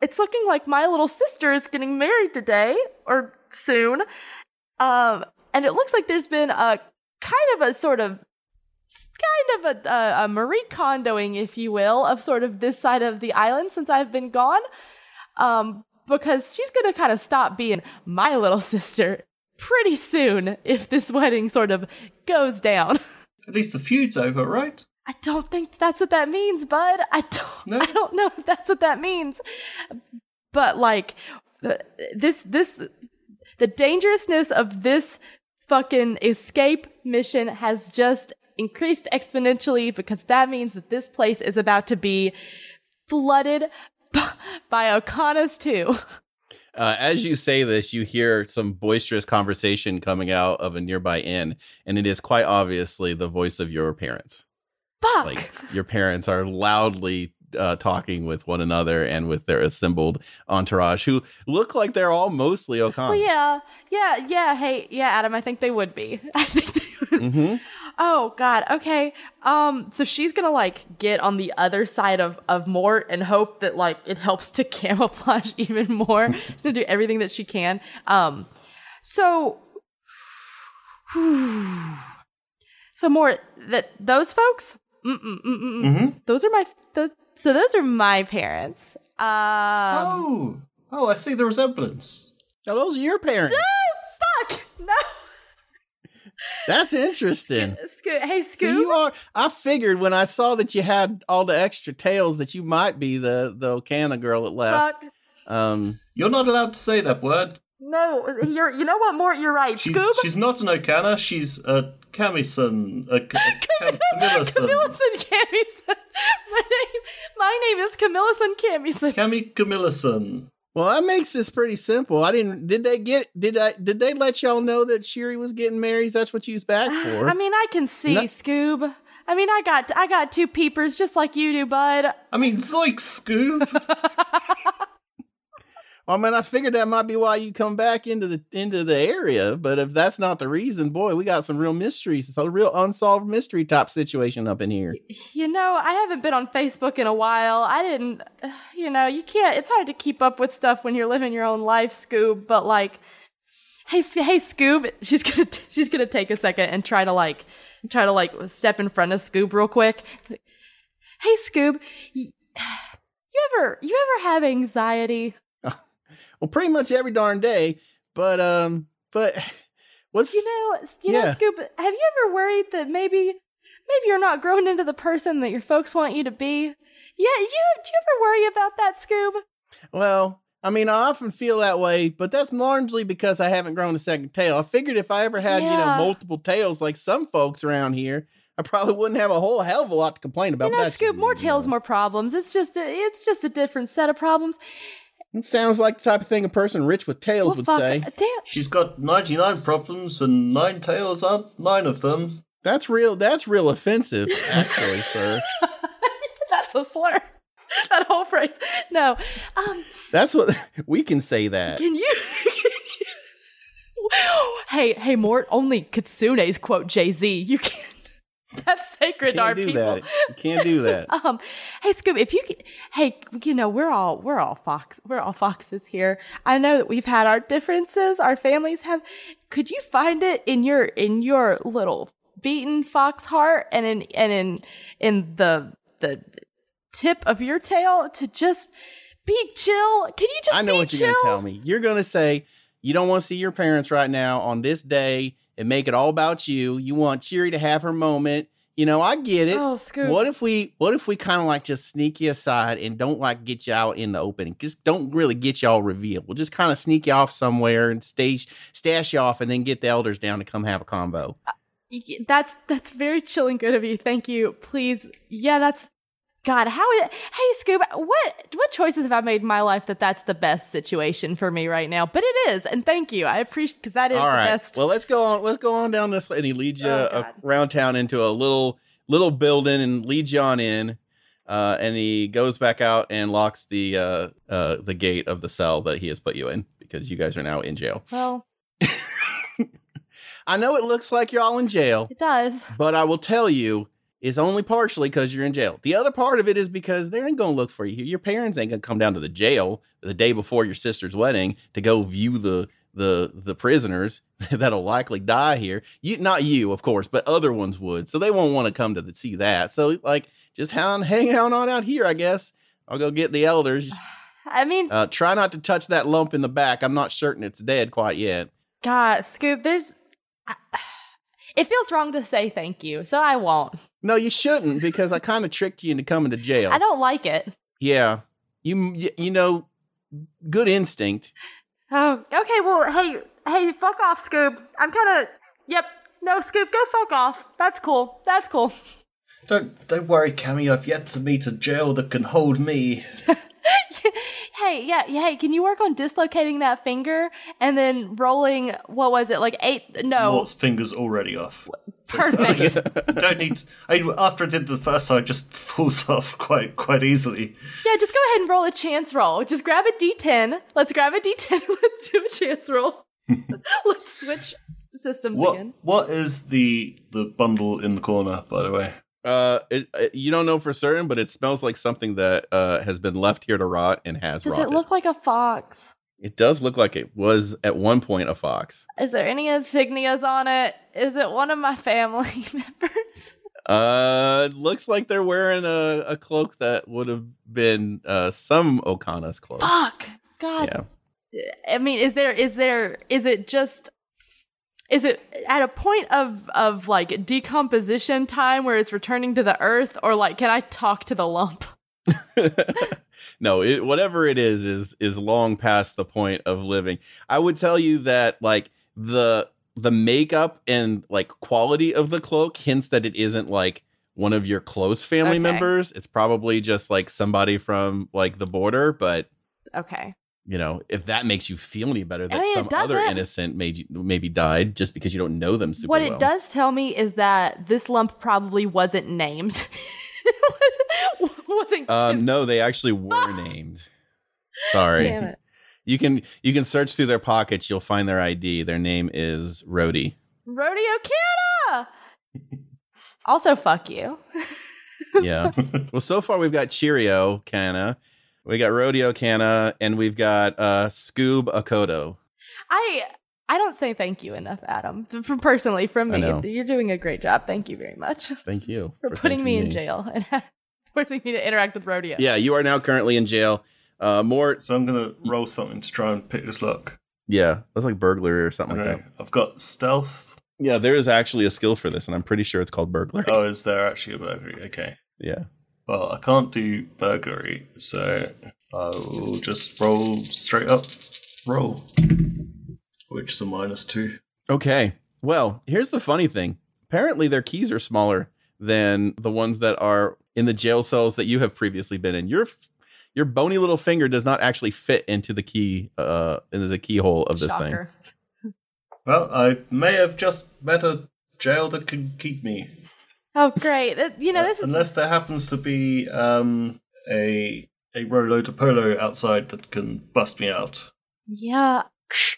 it's looking like my little sister is getting married today or soon. Um and it looks like there's been a kind of a sort of kind of a, a, a Marie Kondoing, if you will, of sort of this side of the island since I've been gone. Um, because she's gonna kind of stop being my little <laughs> sister pretty soon if this wedding sort of goes down. At least the feud's over, right? I don't think that's what that means, bud. I don't. No? <laughs> I don't know if that's what that means. But like, this this the dangerousness of this fucking escape mission has just increased exponentially because that means that this place is about to be flooded b- by Okanas too. <laughs> Uh, as you say this, you hear some boisterous conversation coming out of a nearby inn, and it is quite obviously the voice of your parents. Fuck. Like your parents are loudly uh, talking with one another and with their assembled entourage, who look like they're all mostly Okans. well, yeah, yeah, yeah. Hey, yeah, Adam. I think they would be. <laughs> I think they would. hmm <laughs> Oh God. Okay. Um. So she's gonna like get on the other side of of Mort and hope that like it helps to <laughs> camouflage even more. she's gonna do everything that she can. Um. So. <sighs> So Mort, that those folks, mm. Mm-hmm. Those are my th- so those are my parents. Um, oh, oh, I see the resemblance. Now, those are your parents. Oh fuck no. That's interesting. Sco- hey, So you are. I figured when I saw that you had all the extra tails that you might be the the Okana girl that left. Fuck. Um, You're not allowed to say that word. No, you're. You know what? More, you're right. She's Scoob. she's not an Okana. She's a Camison, a, Ca- a <laughs> Cam- Camillison. Camillison Camison. <laughs> My name, my name is Camillison Camison. Cami Camillison. Well, that makes this pretty simple. I didn't. Did they get? Did I? Did they let y'all know that Cheery was getting married? That's what you was back <sighs> for. I mean, I can see No- Scoob. I mean, I got I got two peepers just like you do, bud. I mean, it's like Scoob. <laughs> I mean, I figured that might be why you come back into the into the area. But if that's not the reason, boy, we got some real mysteries. It's a real unsolved mystery type situation up in here. You know, I haven't been on Facebook in a while. I didn't, <sighs> you know, you can't. It's hard to keep up with stuff when you're living your own life, Scoob. But like, hey, hey, Scoob. <laughs> She's gonna t- <laughs> she's gonna take a second and try to like try to like step in front of Scoob real quick. Hey, Scoob. <sighs> You ever you ever have anxiety? Well, pretty much every darn day. But um, but <laughs> what's You know, you know, Yeah. Scoop. Have you ever worried that maybe, maybe you're not growing into the person that your folks want you to be? Yeah, do you, do you ever worry about that, Scoob? Well, I mean, I often feel that way, but that's largely because I haven't grown a second tail. I figured if I ever had, you know, multiple tails like some folks around here, I probably wouldn't have a whole hell of a lot to complain about. you know, Scoop. More tails, more problems. It's just, a, it's just a different set of problems. It sounds like the type of thing a person rich with tails Well, would fuck, say. Damn. She's got 99 problems, and nine tails aren't nine of them. That's real. That's real offensive, actually, <laughs> sir. <laughs> That's a slur. <laughs> That whole phrase. No. Um. That's what we can say that. Can you? hey, hey, Mort. Only Kitsune's quote Jay Z. You can't. <laughs> That's sacred to our do people. that. You can't do that. <laughs> Um, hey Scoob, if you could, hey, you know we're all we're all fox we're all foxes here. I know that we've had our differences, our families have. Could you find it in your in your little beaten fox heart and in and in in the the tip of your tail to just be chill? Can you just I know what chill? you're going to tell me. You're going to say you don't want to see your parents right now on this day and make it all about you. You want Cheery to have her moment. You know, I get it. Oh, Scoop. What if we what if we kind of like just sneak you aside and don't like get you out in the open and just don't really get you all revealed. We'll just kind of sneak you off somewhere and stage stash you off and then get the elders down to come have a combo. Uh, y- That's that's very chill and good of you. Thank you. Please, yeah, that's God. How is? Hey, Scoob, what what choices have I made in my life that that's the best situation for me right now? But it is, and thank you. I appreciate because that is All the best. Well, let's go on. Let's go on down this way. And he leads you Oh, around town into a little little building and leads you on in. Uh, and he goes back out and locks the uh, uh, the gate of the cell that he has put you in because you guys are now in jail. well, <laughs> I know it looks like you're all in jail, it does. but I will tell you, it's only partially because you're in jail. The other part of it is because they ain't gonna look for you. Here. Your parents ain't gonna come down to the jail the day before your sister's wedding to go view the the the prisoners <laughs> that'll likely die here. You not you, of course, but other ones would. So they won't want to come to the, see that. So like just hang hang out on out here, I guess. I'll go get the elders. <sighs> I mean, Uh, try not to touch that lump in the back. I'm not certain it's dead quite yet. God, Scoop, there's. I, it feels wrong to say thank you, so I won't. No, you shouldn't because I kind of tricked you into coming to jail. I don't like it. Yeah. You you- you know good instinct. Oh, okay. Well, hey, hey, fuck off, Scoob. I'm kind of. Yep. No, Scoob, go fuck off. That's cool. That's cool. Don't don't worry, Cammy. I've yet to meet a jail that can hold me. <laughs> hey, yeah, hey, can you work on dislocating that finger and then rolling? What was it? Like eight? No, Mort's fingers already off. perfect. <laughs> <laughs> don't need. I, after I did the first time, it just falls <laughs> off quite quite easily. yeah, just go ahead and roll a chance roll. Just grab a d10. Let's grab a d10. Let's do a chance roll. Let's switch systems What again. what is the the bundle in the corner? By the way, Uh, it, it- you don't know for certain, but it smells like something that uh has been left here to rot and has Does rotted. it look like a fox? It does look like it was at one point a fox. Is there any insignias on it? Is it one of my family <laughs> members? Uh, looks like they're wearing a, a cloak that would have been uh some Okana's cloak. Fuck. God. Yeah. I mean, is there is there is it just is it at a point of of like decomposition time where it's returning to the earth or like can I talk to the lump? <laughs> no, it, whatever it is is is long past the point of living. I would tell you that like the the makeup and like quality of the cloak hints that it isn't like one of your close family Okay. members. It's probably just like somebody from like the border, but Okay. You know, if that makes you feel any better, that mean, some other innocent made you, maybe died just because you don't know them super what well. it does tell me is that this lump probably wasn't named. <laughs> wasn't Um, no, they actually were named. Sorry. Damn it. You can you can search through their pockets. You'll find their ID. Their name is Rhodey. Rodeo Canada. also, fuck you. Yeah. <laughs> well, so far we've got Cheerio Canna, we got Rodeo Canna, and we've got uh Scoob Akodo. I I don't say thank you enough, Adam. From personally, from me, you're doing a great job. Thank you very much <laughs> Thank you for, putting thanking me in jail and <laughs> forcing me to interact with Rodeo. Yeah, you are now currently in jail. Uh, more. So I'm gonna roll something to try and pick this lock. Yeah, that's like burglary or something like that. I've got stealth. Yeah, there is actually a skill for this, and I'm pretty sure it's called burglary. Oh, is there actually a burglary? Okay. <laughs> Yeah. Well, I can't do burglary, so I will just roll straight up roll, which is a minus two. Okay. Well, here's the funny thing. Apparently, their keys are smaller than the ones that are in the jail cells that you have previously been in. Your your bony little finger does not actually fit into the key uh into the keyhole of this thing. <laughs> Well, I may have just met a jail that can keep me. Oh, great. You know, this is Unless there happens to be um, a a Rolo de Polo outside that can bust me out. yeah.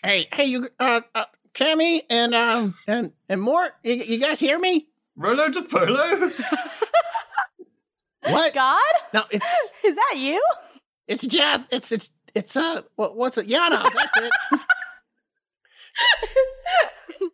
Hey, hey, you, uh, uh Cammy and um and and Mort, you, you guys hear me? Rolo de Polo? <laughs> What? God, No, it's <laughs> is that you? it's Jeff. It's it's it's uh what, what's it? Yana. That's it. <laughs>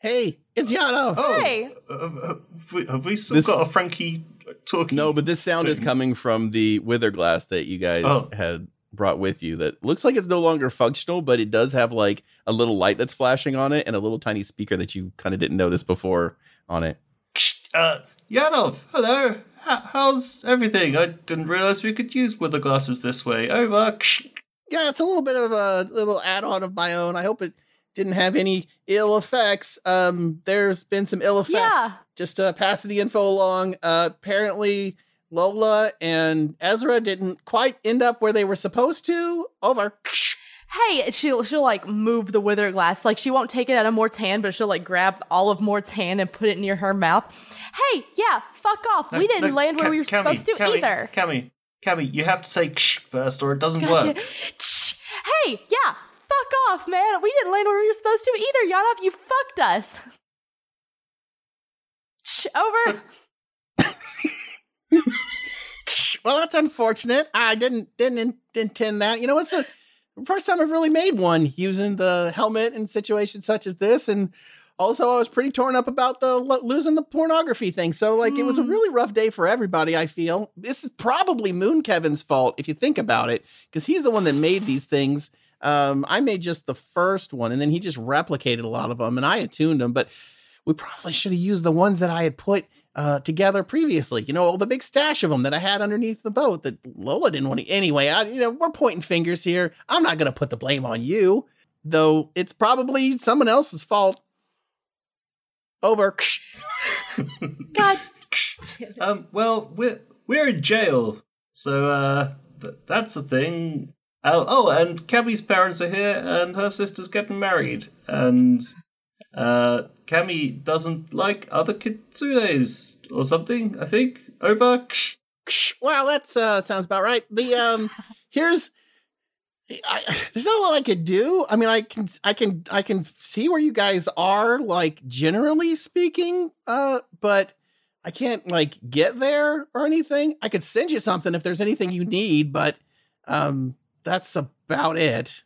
hey, it's Yanov. Oh, Hey. uh, uh, have, we, have we still This- got a Frankie talking? No, but this sound is coming from the wither glass that you guys Oh. had brought with you that looks like it's no longer functional, but it does have like a little light that's flashing on it and a little tiny speaker that you kind of didn't notice before on it. Uh, Yanov, hello. H- how's everything? I didn't realize we could use wither glasses this way. Over. Yeah, it's a little bit of a little add-on of my own. I hope it didn't have any ill effects. Um, there's been some ill effects. Yeah. Just uh, passing the info along. Uh, apparently, Lola and Ezra didn't quite end up where they were supposed to. Over. Hey, she'll she'll like move the wither glass. Like she won't take it out of Mort's hand, but she'll like grab all of Mort's hand and put it near her mouth. Hey, yeah, fuck off. we didn't land where we were supposed to either. Cammy, Cammy, you have to say ksh first or it doesn't Gotcha. work. Shh. Hey, yeah, fuck off, man. We didn't land where we were supposed to either. Yanov, you fucked us. Shh, over. <laughs> Well, that's unfortunate. I didn't didn't in- intend that. You know, it's the first time I've really made one using the helmet in situations such as this, and also I was pretty torn up about the lo- losing the pornography thing. So, like, it was a Mm. really rough day for everybody. I feel this is probably Moon Kevin's fault if you think about it, because he's the one that made these things. Um, I made just the first one, and then he just replicated a lot of them, and I attuned them. But we probably should have used the ones that I had put uh, together previously. You know, all the big stash of them that I had underneath the boat that Lola didn't want to. Anyway, I, you know, we're pointing fingers here. I'm not going to put the blame on you, though. It's probably someone else's fault. Over. <laughs> God. Um, well, we're we're in jail, so uh, th- that's a thing. Oh, oh, and Cammy's parents are here, and her sister's getting married, and uh, Cammy doesn't like other kitsunes or something. I think. Over. Well, that uh, sounds about right. The um, <laughs> here's. I, there's not a lot I could do. I mean, I can, I can, I can see where you guys are, like generally speaking. Uh, but I can't like get there or anything. I could send you something if there's anything you need, but um, that's about it.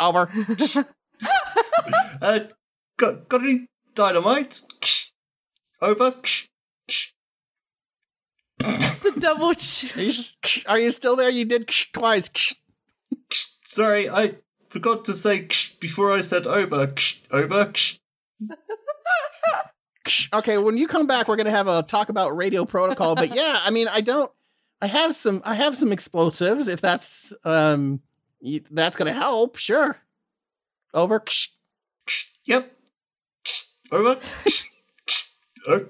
Over. <laughs> Uh, got got any dynamite? Over. the double. Ch- Are you, are you still there? You did twice. Sorry, I forgot to say before I said over. Over. Okay, when you come back, we're gonna have a talk about radio protocol. But yeah, I mean, I don't. I have some. I have some explosives. If that's um, y- that's gonna help. Sure. Over. Yep. Over. Oh.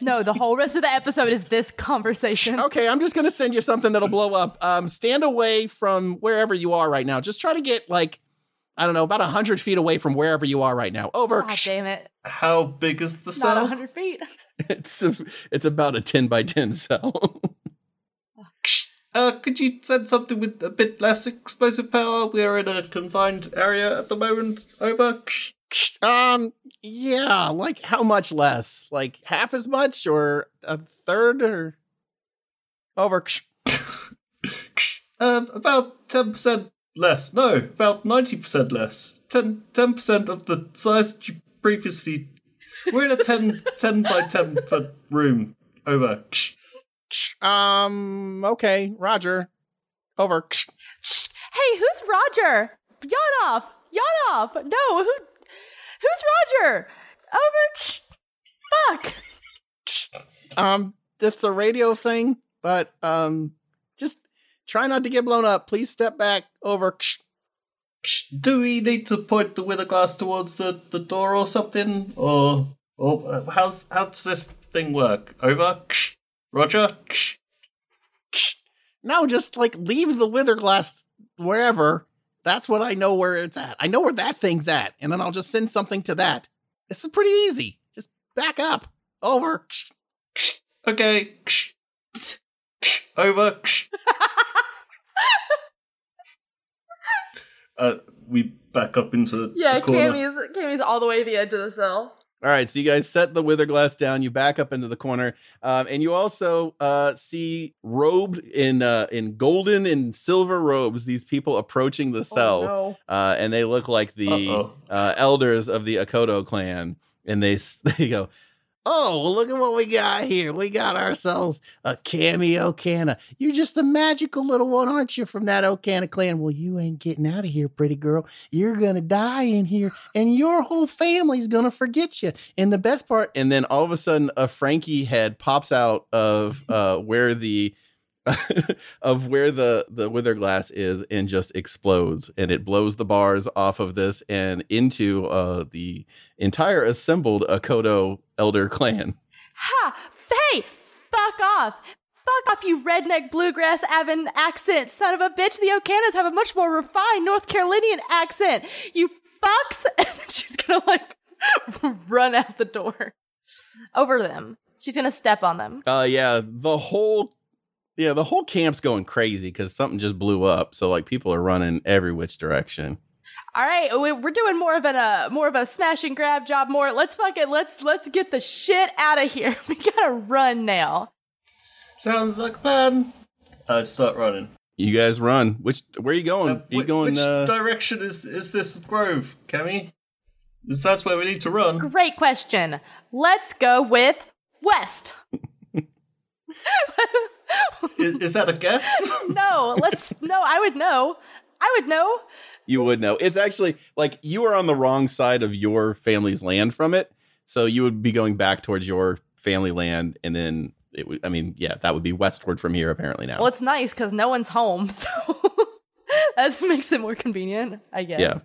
no, the whole rest of the episode is this conversation. Okay, I'm just gonna send you something that'll blow up. Um, stand away from wherever you are right now. Just try to get like, I don't know, about hundred feet away from wherever you are right now. Over. God damn it! How big is the cell? Not cell? hundred feet. <laughs> It's a, it's about a ten by ten cell. <laughs> Uh, could you send something with a bit less explosive power? We're in a confined area at the moment. Over. um, yeah, like how much less? Like half as much, or a third, or over. Uh, <laughs> about ten percent less. No, about ninety percent less. 10 percent of the size you previously. We're in a 10, <laughs> 10 by ten foot room. Over. Um, okay, Roger. Over. Shh. Hey, who's Roger? Yawn off. Yawn off. No, who? Who's Roger? Over. Shh. Fuck. Um, it's a radio thing, but um, just try not to get blown up. Please step back. Over. Do we need to point the wither glass towards the, the door or something? Or or uh, how's how does this thing work? Over. Roger. No, just like leave the wither glass wherever. That's what I know where it's at. I know where that thing's at, and then I'll just send something to that. This is pretty easy. Just back up. Over. Okay. Over. <laughs> uh, we back up into Yeah, the corner. Cammy's Cammy's all the way to the edge of the cell. All right, so you guys set the wither glass down. You back up into the corner, um, and you also uh, see robed in uh, in golden and silver robes. These people approaching the cell, Oh, no. uh, and they look like the Uh-oh. uh, elders of the Akodo clan. And they <laughs> they go, "Oh, well, look at what we got here. We got ourselves a cameo canna. You're just the magical little one, aren't you, from that Okana clan? Well, you ain't getting out of here, pretty girl. You're gonna die in here, and your whole family's gonna forget you. And the best part, and then all of a sudden, a Frankie head pops out of uh, where the <laughs> of where the the wither glass is and just explodes and it blows the bars off of this and into uh the entire assembled Akodo elder clan. Ha! Hey! Fuck off! Fuck off, you redneck bluegrass Avon accent, son of a bitch. The Okanas have a much more refined North Carolinian accent. You fucks! <laughs> And she's gonna like <laughs> run out the door over them. She's gonna step on them. Uh yeah, the whole yeah, the whole camp's going crazy because something just blew up. So like people are running every which direction. All right, we- we're doing more of an uh, more of a smash and grab job. Mort, let's fucking let's let's get the shit out of here. <laughs> We gotta run now. Sounds like fun. plan. I start running. You guys run. Which where are you going? Uh, are you whi- going which uh, direction is is this grove, Cammy? Is that's where we need to run? Great question. Let's go with west. <laughs> <laughs> <laughs> is, is that a guess? <laughs> no, let's no. I would know. I would know. you would know. It's actually like you are on the wrong side of your family's land from it. So you would be going back towards your family land and then it would I mean, yeah, that would be westward from here apparently now. Well, it's nice because no one's home, <laughs> so that makes it more convenient, I guess. Yeah.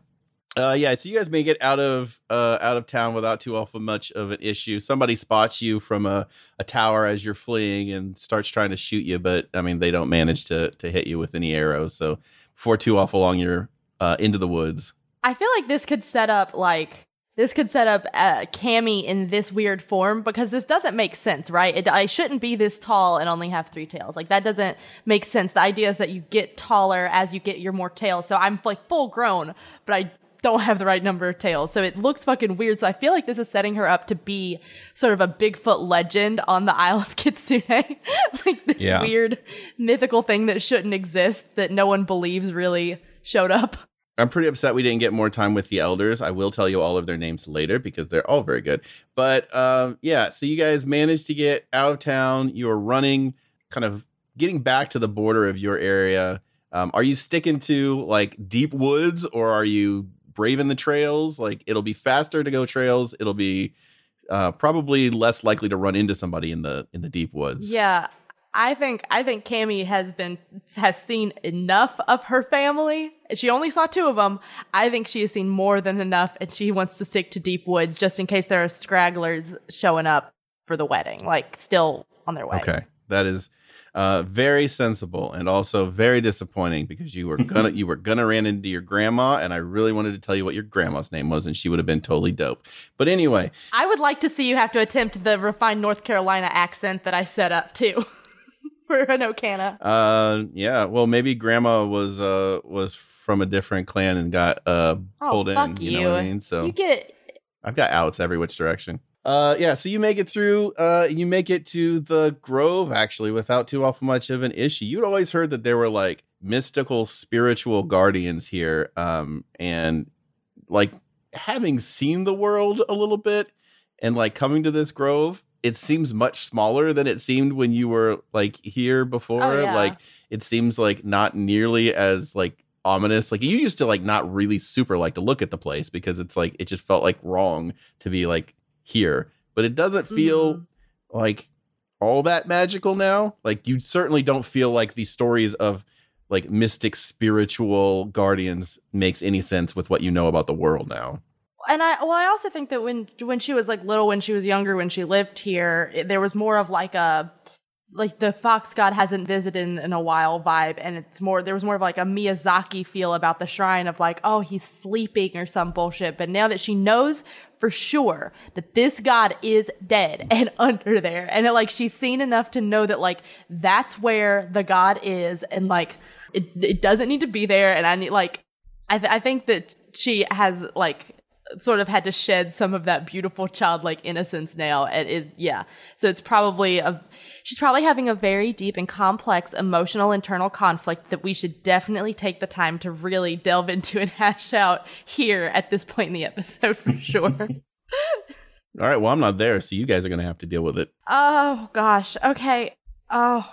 Uh, yeah, so you guys make it out of uh, out of town without too awful much of an issue. Somebody spots you from a, a tower as you're fleeing and starts trying to shoot you, but I mean they don't manage to to hit you with any arrows. So before too awful long, you're uh, into the woods. I feel like this could set up like this could set up uh, Cammy in this weird form because this doesn't make sense, right? It, I shouldn't be this tall and only have three tails. Like that doesn't make sense. The idea is that you get taller as you get your more tails. So I'm like full grown, but I don't have the right number of tails. So it looks fucking weird. So I feel like this is setting her up to be sort of a Bigfoot legend on the <laughs> Isle of Kitsune. <laughs> like this Yeah. weird mythical thing that shouldn't exist that no one believes really showed up. I'm pretty upset we didn't get more time with the elders. I will tell you all of their names later because they're all very good. But um, yeah, so you guys managed to get out of town. You were running, kind of getting back to the border of your area. Um, are you sticking to like deep woods or are you braving the trails? Like it'll be faster to go trails. It'll be uh, probably less likely to run into somebody in the in the deep woods. Yeah, I think I think Cammy has been has seen enough of her family. She only saw two of them. I think she has seen more than enough, and she wants to stick to deep woods just in case there are stragglers showing up for the wedding, like still on their way. Okay, that is uh, very sensible and also very disappointing because you were <laughs> gonna you were gonna ran into your grandma, and I really wanted to tell you what your grandma's name was, and she would have been totally dope. But anyway, I would like to see you have to attempt the refined North Carolina accent that I set up too. <laughs> for an Okana. Uh, yeah. Well, maybe Grandma was uh was from a different clan and got uh Oh, pulled in. fuck You know what I mean? So You get I've got outs every which direction. Uh, yeah. So you make it through. Uh, you make it to the Grove actually without too awful much of an issue. You'd always heard that there were like mystical, spiritual guardians here. Um, and like having seen the world a little bit and like coming to this grove it seems much smaller than it seemed when you were like here before Oh, yeah. like it seems like not nearly as like ominous like you used to like not really super like to look at the place because it's like it just felt like wrong to be like here but it doesn't feel Mhm. like all that magical now like you certainly don't feel like the stories of like mystic spiritual guardians makes any sense with what you know about the world now and I well, I also think that when when she was like little, when she was younger, when she lived here, it, there was more of like a like the fox god hasn't visited in, in a while vibe, and it's more there was more of like a Miyazaki feel about the shrine of like oh he's sleeping or some bullshit. But now that she knows for sure that this god is dead <laughs> and under there, and it, like she's seen enough to know that like that's where the god is, and like it it doesn't need to be there, and I need like I th- I think that she has like sort of had to shed some of that beautiful childlike innocence now and it yeah. So it's probably a she's probably having a very deep and complex emotional internal conflict that we should definitely take the time to really delve into and hash out here at this point in the episode for sure. <laughs> All right well i'm not there so you guys are gonna have to deal with it. Oh gosh. Okay. Oh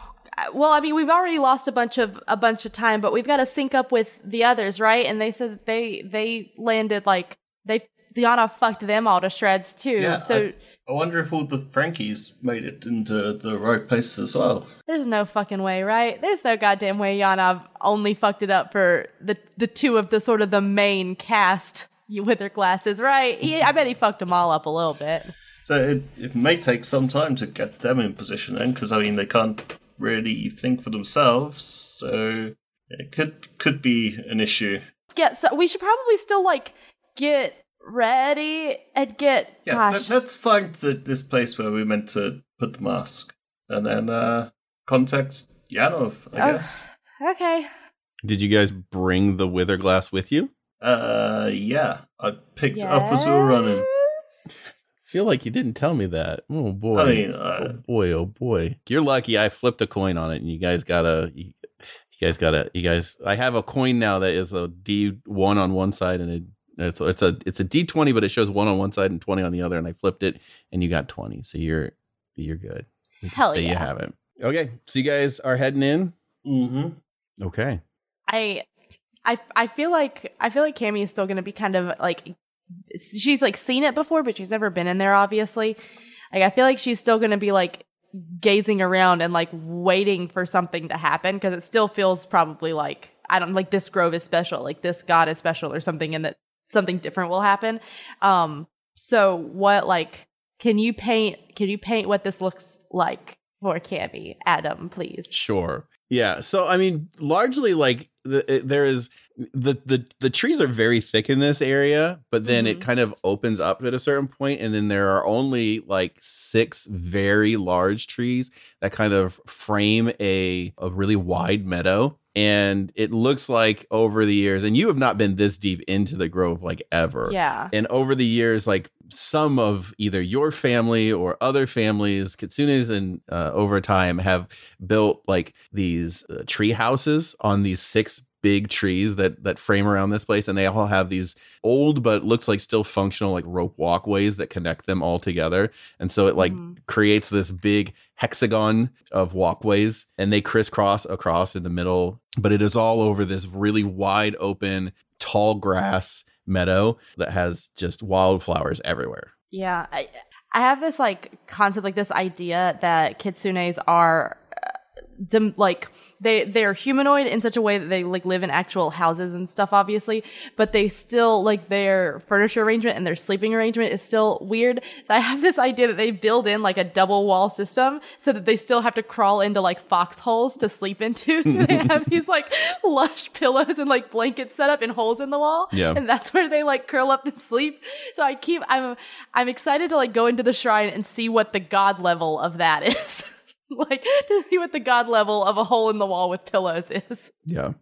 well i mean we've already lost a bunch of a bunch of time but we've got to sync up with the others right? And they said that they they landed like they Diana fucked them all to shreds too. Yeah, so I wonder if all the Frankies made it into the right place as well. there's no fucking way, right? There's no goddamn way Yana only fucked it up for the the two of the sort of the main cast with their glasses, right? He, I bet he fucked them all up a little bit. So it, it may take some time to get them in position then, because I mean they can't really think for themselves. So it could could be an issue. Yeah, so we should probably still like get ready and get Yeah, gosh. let, us find the, this place where we're meant to put the mask, and then uh, contact Yanov. I Oh. guess. okay. did you guys bring the wither glass with you Uh, yeah, I picked it up as we were running. Feel like you didn't tell me that. Oh boy. I mean, oh uh, boy, oh boy. You're lucky I flipped a coin on it and you guys got a you, you guys got a you guys I have a coin now that is a D one on one side and it it's it's a it's a D twenty, but it shows one on one side and twenty on the other, and I flipped it and you got twenty. So you're you're good. You Hell say you yeah. have it. Okay. So you guys are heading in. hmm Okay. I I I feel like I feel like Cammy is still gonna be kind of like she's like seen it before, but she's never been in there, obviously. Like I feel like she's still gonna be like gazing around and like waiting for something to happen because it still feels probably like I don't like this grove is special, like this god is special or something, and that something different will happen. Um, so what like can you paint can you paint what this looks like for Cammy, Adam, please? Sure. Yeah. So I mean, largely like the, it, there is the the the trees are very thick in this area, but then it Mhm. kind of opens up at a certain point, and then there are only like six very large trees that kind of frame a a really wide meadow. And it looks like over the years, and you have not been this deep into the grove like ever Yeah. and over the years like some of either your family or other families kitsunes and uh, over time have built like these uh, tree houses on these six big trees that that frame around this place and they all have these old but looks like still functional like rope walkways that connect them all together. And so it like Mhm. creates this big hexagon of walkways and they crisscross across in the middle. But it is all over this really wide open tall grass meadow that has just wildflowers everywhere. Yeah, I, I have this like concept, like this idea that kitsunes are uh, dim, like they they're humanoid in such a way that they like live in actual houses and stuff, obviously, but they still like their furniture arrangement and their sleeping arrangement is still weird. So I have this idea that they build in like a double wall system so that they still have to crawl into like foxholes to sleep into. <laughs> So they have these like lush pillows and like blankets set up in holes in the wall, Yeah. and that's where they like curl up and sleep. So I keep I'm I'm excited to like go into the shrine and see what the god level of that <laughs> is. <laughs> like to see what the god level of a hole in the wall with pillows is. yeah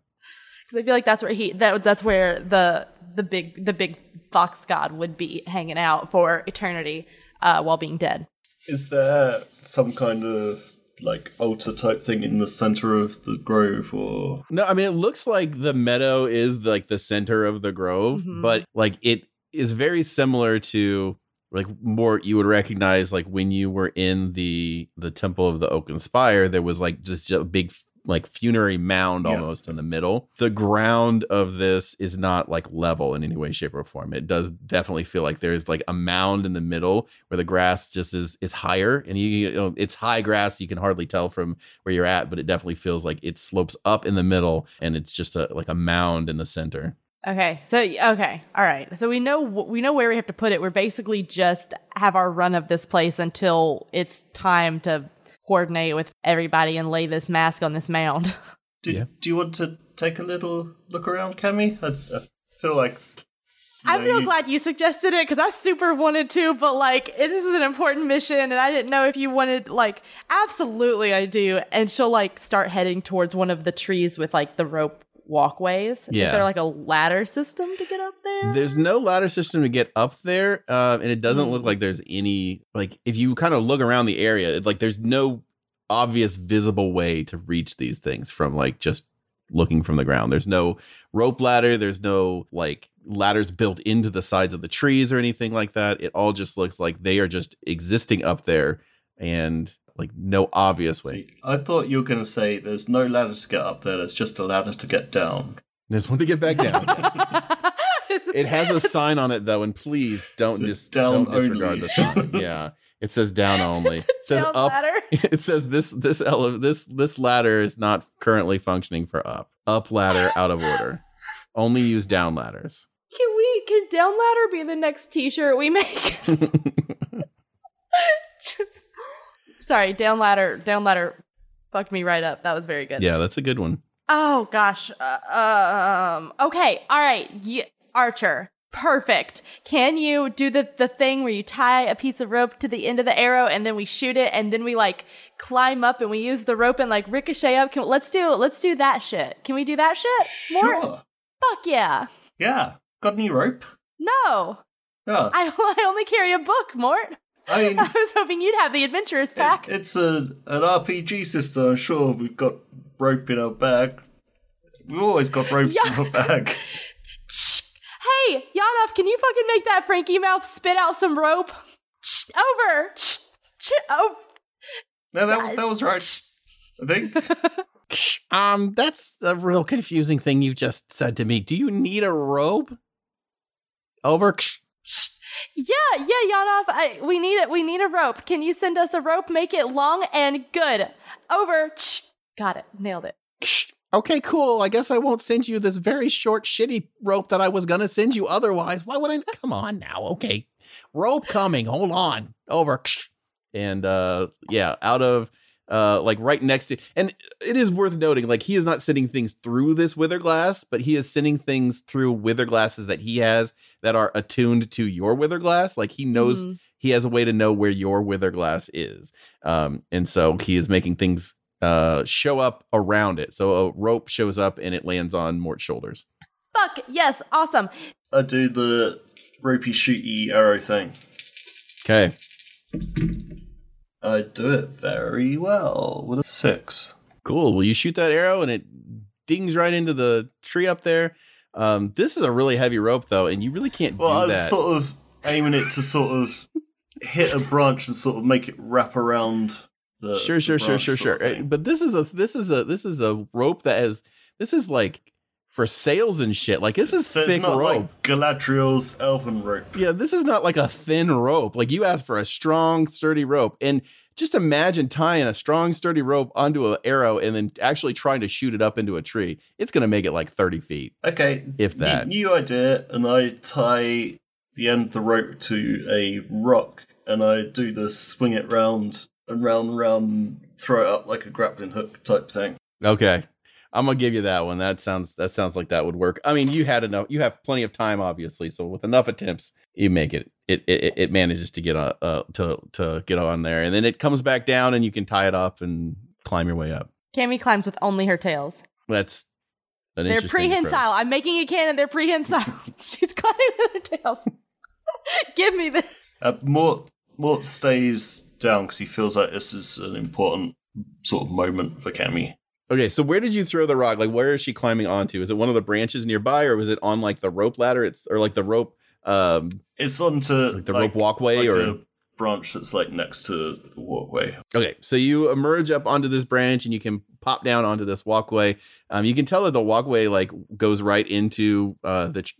Because I feel like that's where he that that's where the the big the big fox god would be hanging out for eternity uh, while being dead. Is there some kind of like altar type thing in the center of the grove, or No, I mean it looks like the meadow is like the center of the grove, Mhm. but like it is very similar to like more you would recognize like when you were in the the temple of the oaken spire there was like just a big like funerary mound Yeah. almost in the middle. The ground of this is not like level in any way shape or form. It does definitely feel like there's like a mound in the middle where the grass just is is higher. And you, you know it's high grass you can hardly tell from where you're at but it definitely feels like it slopes up in the middle and it's just a like a mound in the center Okay, so okay, all right. So we know we know where we have to put it. We're basically just have our run of this place until it's time to coordinate with everybody and lay this mask on this mound. <laughs> do, Yeah. do you want to take a little look around, Cammy? I, I feel like you I'm real you- glad you suggested it because I super wanted to, but like this is an important mission, and I didn't know if you wanted. Like, absolutely, I do. And she'll like start heading towards one of the trees with like the rope walkways. Yeah. Is there like a ladder system to get up there? There's no ladder system to get up there, uh, and it doesn't look Mm. like there's any like if you kind of look around the area, like there's no obvious visible way to reach these things from like just looking from the ground. There's no rope ladder. There's no like ladders built into the sides of the trees or anything like that. It all just looks like they are just existing up there and like no obvious way. See, I thought you were going to say there's no ladder to get up there. There's just a ladder to get down. There's one to get back down. <laughs> It has a sign on it though, and please don't just down don't disregard only? the sign. Yeah, it says down <laughs> only. It says Down up. ladder. <laughs> It says this this ele- this this ladder is not currently functioning for up. Up ladder out of order. Only use down ladders. Can we can down ladder be the next T-shirt we make? Sorry, down ladder. Down ladder fucked me right up. That was very good. yeah, that's a good one. Oh gosh. Uh, um. Okay. All right. Y- Archer. Perfect. Can you do the the thing where you tie a piece of rope to the end of the arrow and then we shoot it and then we like climb up and we use the rope and like ricochet up? Can let's do let's do that shit. Can we do that shit? Mort? Sure. Fuck yeah. Yeah. Got any rope? No. Yeah. I <laughs> I only carry a book, Mort. I mean, <laughs> I was hoping you'd have the adventurers pack. it- it's a an RPG system. I'm sure we've got rope in our bag. We've always got <laughs> ropes Yeah. in our bag. <laughs> Hey, Yanov, can you fucking make that Frankie mouth spit out some rope? Over. Oh, No, that, that was right. I think. Um, that's a real confusing thing you just said to me. Do you need a rope? Over. Yeah, yeah, Yanov. I, we need it. We need a rope. Can you send us a rope? Make it long and good. Over. Got it. Nailed it. Okay, cool. I guess I won't send you this very short, shitty rope that I was gonna send you otherwise. Why would I? <laughs> Come on now. Okay, rope coming. Hold on. Over. And uh, yeah, out of uh, like right next to, and it is worth noting, like he is not sending things through this wither glass, but he is sending things through wither glasses that he has that are attuned to your wither glass. Like he knows Mhm. he has a way to know where your wither glass is um, and so he is making things uh, show up around it so a rope shows up and it lands on mort's shoulders Fuck. Yes. Awesome. I do the ropey shooty arrow thing. okay I do it very well with a six. cool well you shoot that arrow and it dings right into the tree up there. Um, this is a really heavy rope though, and you really can't Well, I do was that. sort of aiming it to sort of hit a branch and sort of make it wrap around the sure, the sure, sure, sure, sure. thing. But this is a this is a this is a rope that has this is like for sails and shit. Like this is so thick it's not rope. like Galadriel's elven rope. Yeah, this is not like a thin rope. Like you asked for a strong, sturdy rope. And just imagine tying a strong, sturdy rope onto an arrow and then actually trying to shoot it up into a tree. It's going to make it like 30 feet. Okay, If that. new idea, and I tie the end of the rope to a rock, and I do the swing it round and round and round, throw it up like a grappling hook type thing. Okay. I'm gonna give you that one. That sounds that sounds like that would work. I mean, you had enough. You have plenty of time, obviously. So with enough attempts, you make it. It it, it manages to get on uh, to to get on there, and then it comes back down, and you can tie it up and climb your way up. Cammy climbs with only her tails. That's an They're prehensile. approach. I'm making a canon. They're prehensile. <laughs> She's climbing with her tails. <laughs> Give me this. Uh, Mort Mort stays down because he feels like this is an important sort of moment for Cammy. Okay, so where did you throw the rock? Like, where is she climbing onto? Is it one of the branches nearby, or was it on like the rope ladder? It's or like the rope, um, It's onto like the rope walkway, like or a branch that's like next to the walkway. okay. So you emerge up onto this branch, and you can pop down onto this walkway. Um, you can tell that the walkway like goes right into uh the tr-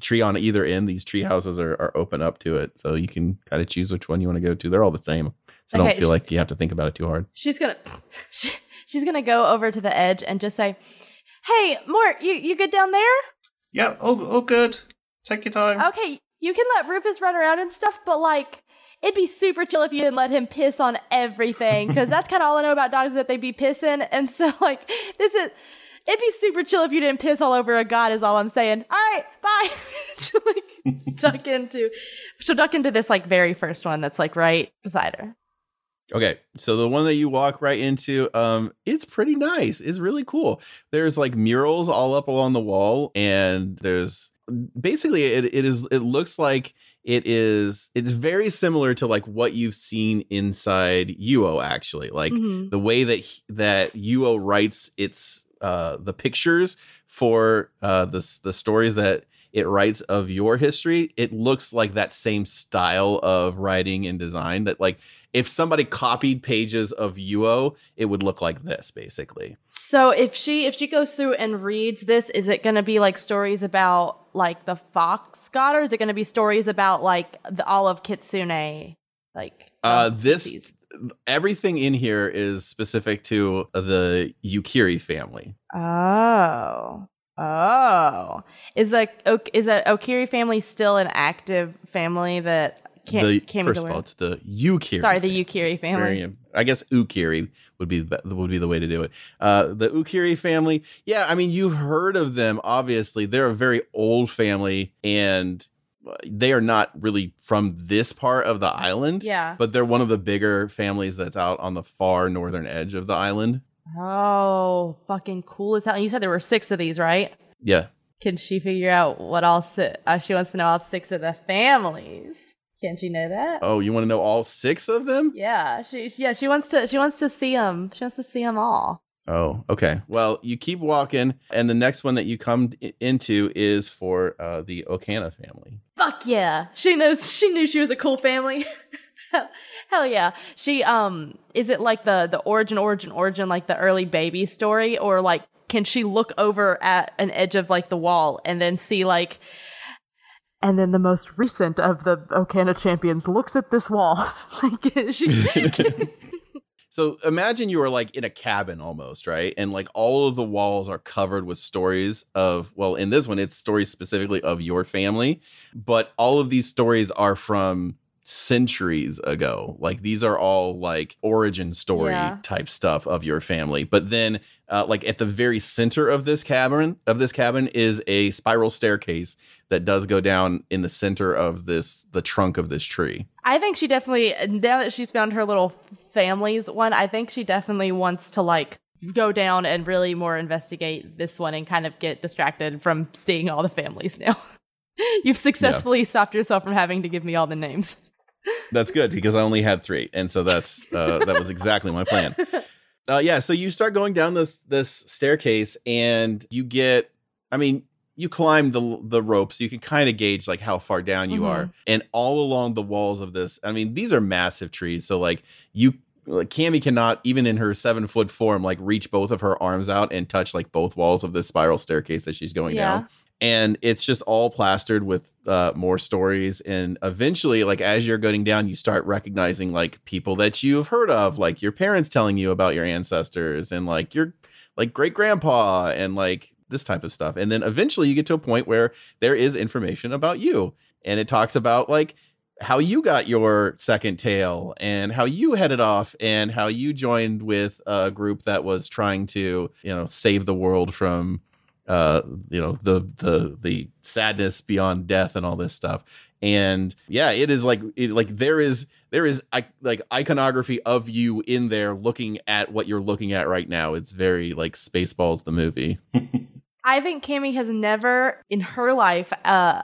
tree on either end. These tree houses are, are open up to it, so you can kind of choose which one you want to go to. They're all the same, so Okay, don't feel sh- like you have to think about it too hard. She's gonna <laughs> she, she's gonna go over to the edge and just say, "Hey, Mort, you you good down there? Yeah, all, all good. Take your time. Okay, you can let Rufus run around and stuff, but like." It'd be super chill if you didn't let him piss on everything, because that's kind of all I know about dogs is that they be pissing. And so, <laughs> like, this is, it'd be super chill if you didn't piss all over a god, is all I'm saying. All right, bye. <laughs> she'll like duck into, she'll duck into this like very first one that's like right beside her. Okay, so the one that you walk right into, um, it's pretty nice. It's really cool. There's like murals all up along the wall, and there's basically it, it is it looks like it is it's very similar to like what you've seen inside UO actually. Like Mhm. the way that he- that UO writes its uh the pictures for uh the the stories that it writes of your history, it looks like that same style of writing and design that like if somebody copied pages of UO, it would look like this basically. So if she if she goes through and reads this, is it going to be like stories about like the fox god, or is it going to be stories about like the all of Kitsune? Like Uh this species? everything in here is specific to the Yukiri family. Oh. Oh. Is the is that Okiri family still an active family that can't the Cammy's first of all, it's the Yukiri. Sorry, the Yukiri family. Very- I guess Ukiri would be the, would be the way to do it. Uh, the Ukiri family, yeah, I mean you've heard of them. Obviously, they're a very old family, and they are not really from this part of the island. Yeah. but they're one of the bigger families that's out on the far northern edge of the island. Oh, fucking cool as hell. You said there were six of these, right? Yeah, Can she figure out what all six? Uh, she wants to know all six of the families. Can she know that? Oh, you want to know all six of them? Yeah, she yeah she wants to she wants to see them. She wants to see them all. Oh, okay. Well, you keep walking, and the next one that you come into is for uh, the Okana family. Fuck yeah, she knows. She knew she was a cool family. <laughs> <laughs> Hell- yeah. She um is it like the the origin origin origin like the early baby story or like can she look over at an edge of like the wall and then see like and then the most recent of the Okana champions looks at this wall. <laughs> like she <laughs> So imagine you are like in a cabin almost, right? And like all of the walls are covered with stories of, well, in this one, it's stories specifically of your family, but all of these stories are from centuries ago. Like these are all like origin story Yeah. type stuff of your family. But then, uh, like at the very center of this cabin, of this cabin is a spiral staircase that does go down in the center of this, the trunk of this tree. I think she definitely now that she's found her little families one, I think she definitely wants to like go down and really more investigate this one and kind of get distracted from seeing all the families now. <laughs> You've successfully stopped yourself from having to give me all the names. That's good because I only had three, and so that's uh, that was exactly my plan. <laughs> Uh, yeah, so you start going down this this staircase, and you get. I mean, you climb the the ropes. You can kind of gauge like how far down you Mhm. are, and all along the walls of this. I mean, these are massive trees. So like you, like Cammy cannot even in her seven foot form like reach both of her arms out and touch like both walls of this spiral staircase as she's going Yeah. down. And it's just all plastered with uh, more stories. And eventually, like as you're going down, you start recognizing like people that you've heard of, like your parents telling you about your ancestors, and like your like great grandpa, and like this type of stuff. And then eventually, you get to a point where there is information about you, and it talks about like how you got your second tail and how you headed off and how you joined with a group that was trying to you know save the world from uh you know the the the sadness beyond death and all this stuff. And yeah it is like it, like there is there is like iconography of you in there looking at what you're looking at right now. It's very like spaceballs the movie. <laughs> I think Cammy has never in her life uh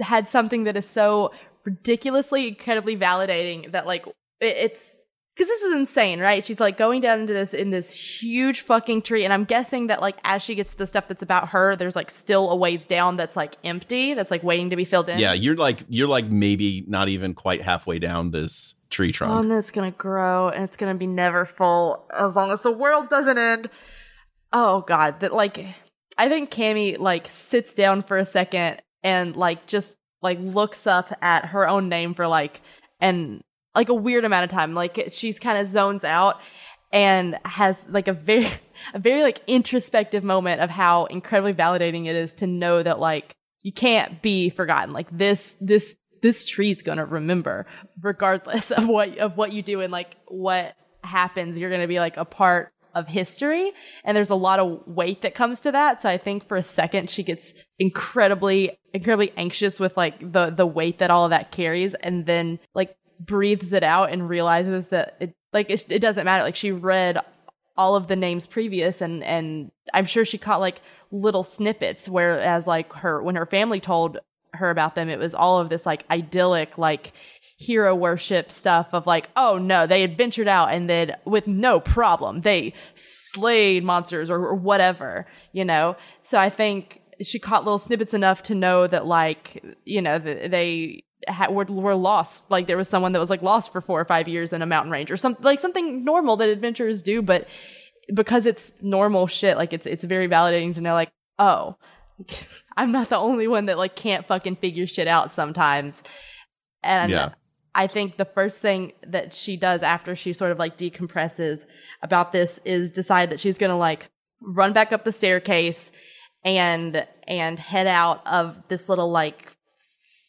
had something that is so ridiculously incredibly validating that like it- it's because this is insane, right? She's like going down into this in this huge fucking tree, and I'm guessing that like as she gets to the stuff that's about her, there's like still a ways down that's like empty, that's like waiting to be filled in. yeah you're like you're like maybe not even quite halfway down this tree trunk Oh, and then it's gonna grow and it's gonna be never full as long as the world doesn't end. Oh god, that like I think Cammy like sits down for a second and like just like looks up at her own name for like and like a weird amount of time. Like she's kind of zones out and has like a very <laughs> a very like introspective moment of how incredibly validating it is to know that like you can't be forgotten. Like this this this tree's gonna remember regardless <laughs> of what of what you do and like what happens. You're gonna be like a part of history and there's a lot of weight that comes to that so i think for a second she gets incredibly incredibly anxious with like the the weight that all of that carries and then like breathes it out and realizes that it like it, it doesn't matter. Like she read all of the names previous and and i'm sure she caught like little snippets whereas like her when her family told her about them it was all of this like idyllic like hero worship stuff of like oh no they had ventured out and then with no problem they slayed monsters or, or whatever you know? So i think she caught little snippets enough to know that like you know th- they ha- were, were lost like there was someone that was like lost for four or five years in a mountain range or something like something normal that adventurers do but because it's normal shit like it's it's very validating to know like oh <laughs> i'm not the only one that like can't fucking figure shit out sometimes and Yeah. I think the first thing that she does after she sort of like decompresses about this is decide that she's gonna like run back up the staircase and and head out of this little like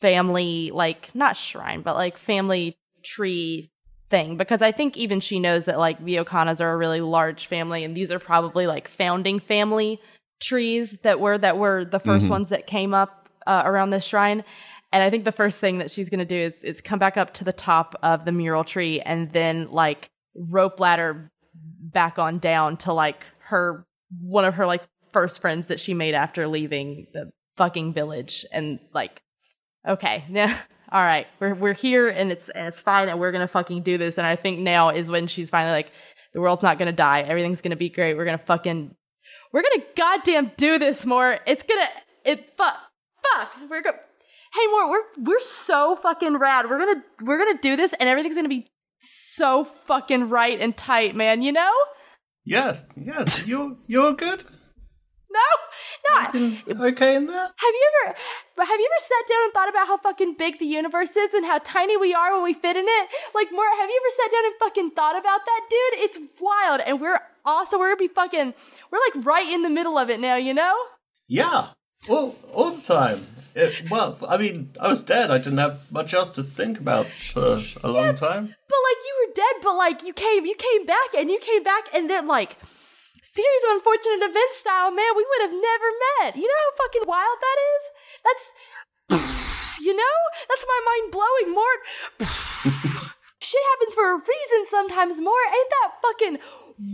family like not shrine but like family tree thing because I think even she knows that like the Okanas are a really large family and these are probably like founding family trees that were that were the 1st Mhm. ones that came up uh, around this shrine and I think the first thing that she's gonna do is is come back up to the top of the mural tree and then like rope ladder back on down to like her one of her like first friends that she made after leaving the fucking village and like okay <laughs> yeah all right. We're we're here and it's and it's fine and we're gonna fucking do this. And I think now is when she's finally like the world's not gonna die. Everything's gonna be great. We're gonna fucking we're gonna goddamn do this Mort. It's gonna it fuck fuck. We're gonna hey Mort we're we're so fucking rad. We're gonna we're gonna do this and everything's gonna be so fucking right and tight man you know? Yes, yes, you're you're good. No not okay in there? Have you ever have you ever sat down and thought about how fucking big the universe is and how tiny we are when we fit in it? Like Mort have you ever sat down and fucking thought about that, dude? It's wild and we're also we're gonna be fucking we're like right in the middle of it now, you know? Yeah, all all the time. It, well, I mean, I was dead. I didn't have much else to think about for a long time. But like you were dead, but like you came you came back and you came back and then like series of unfortunate events style, man, we would have never met. You know how fucking wild that is? That's <sighs> you know? That's my mind blowing Mort <laughs> shit happens for a reason sometimes Mort. Ain't that fucking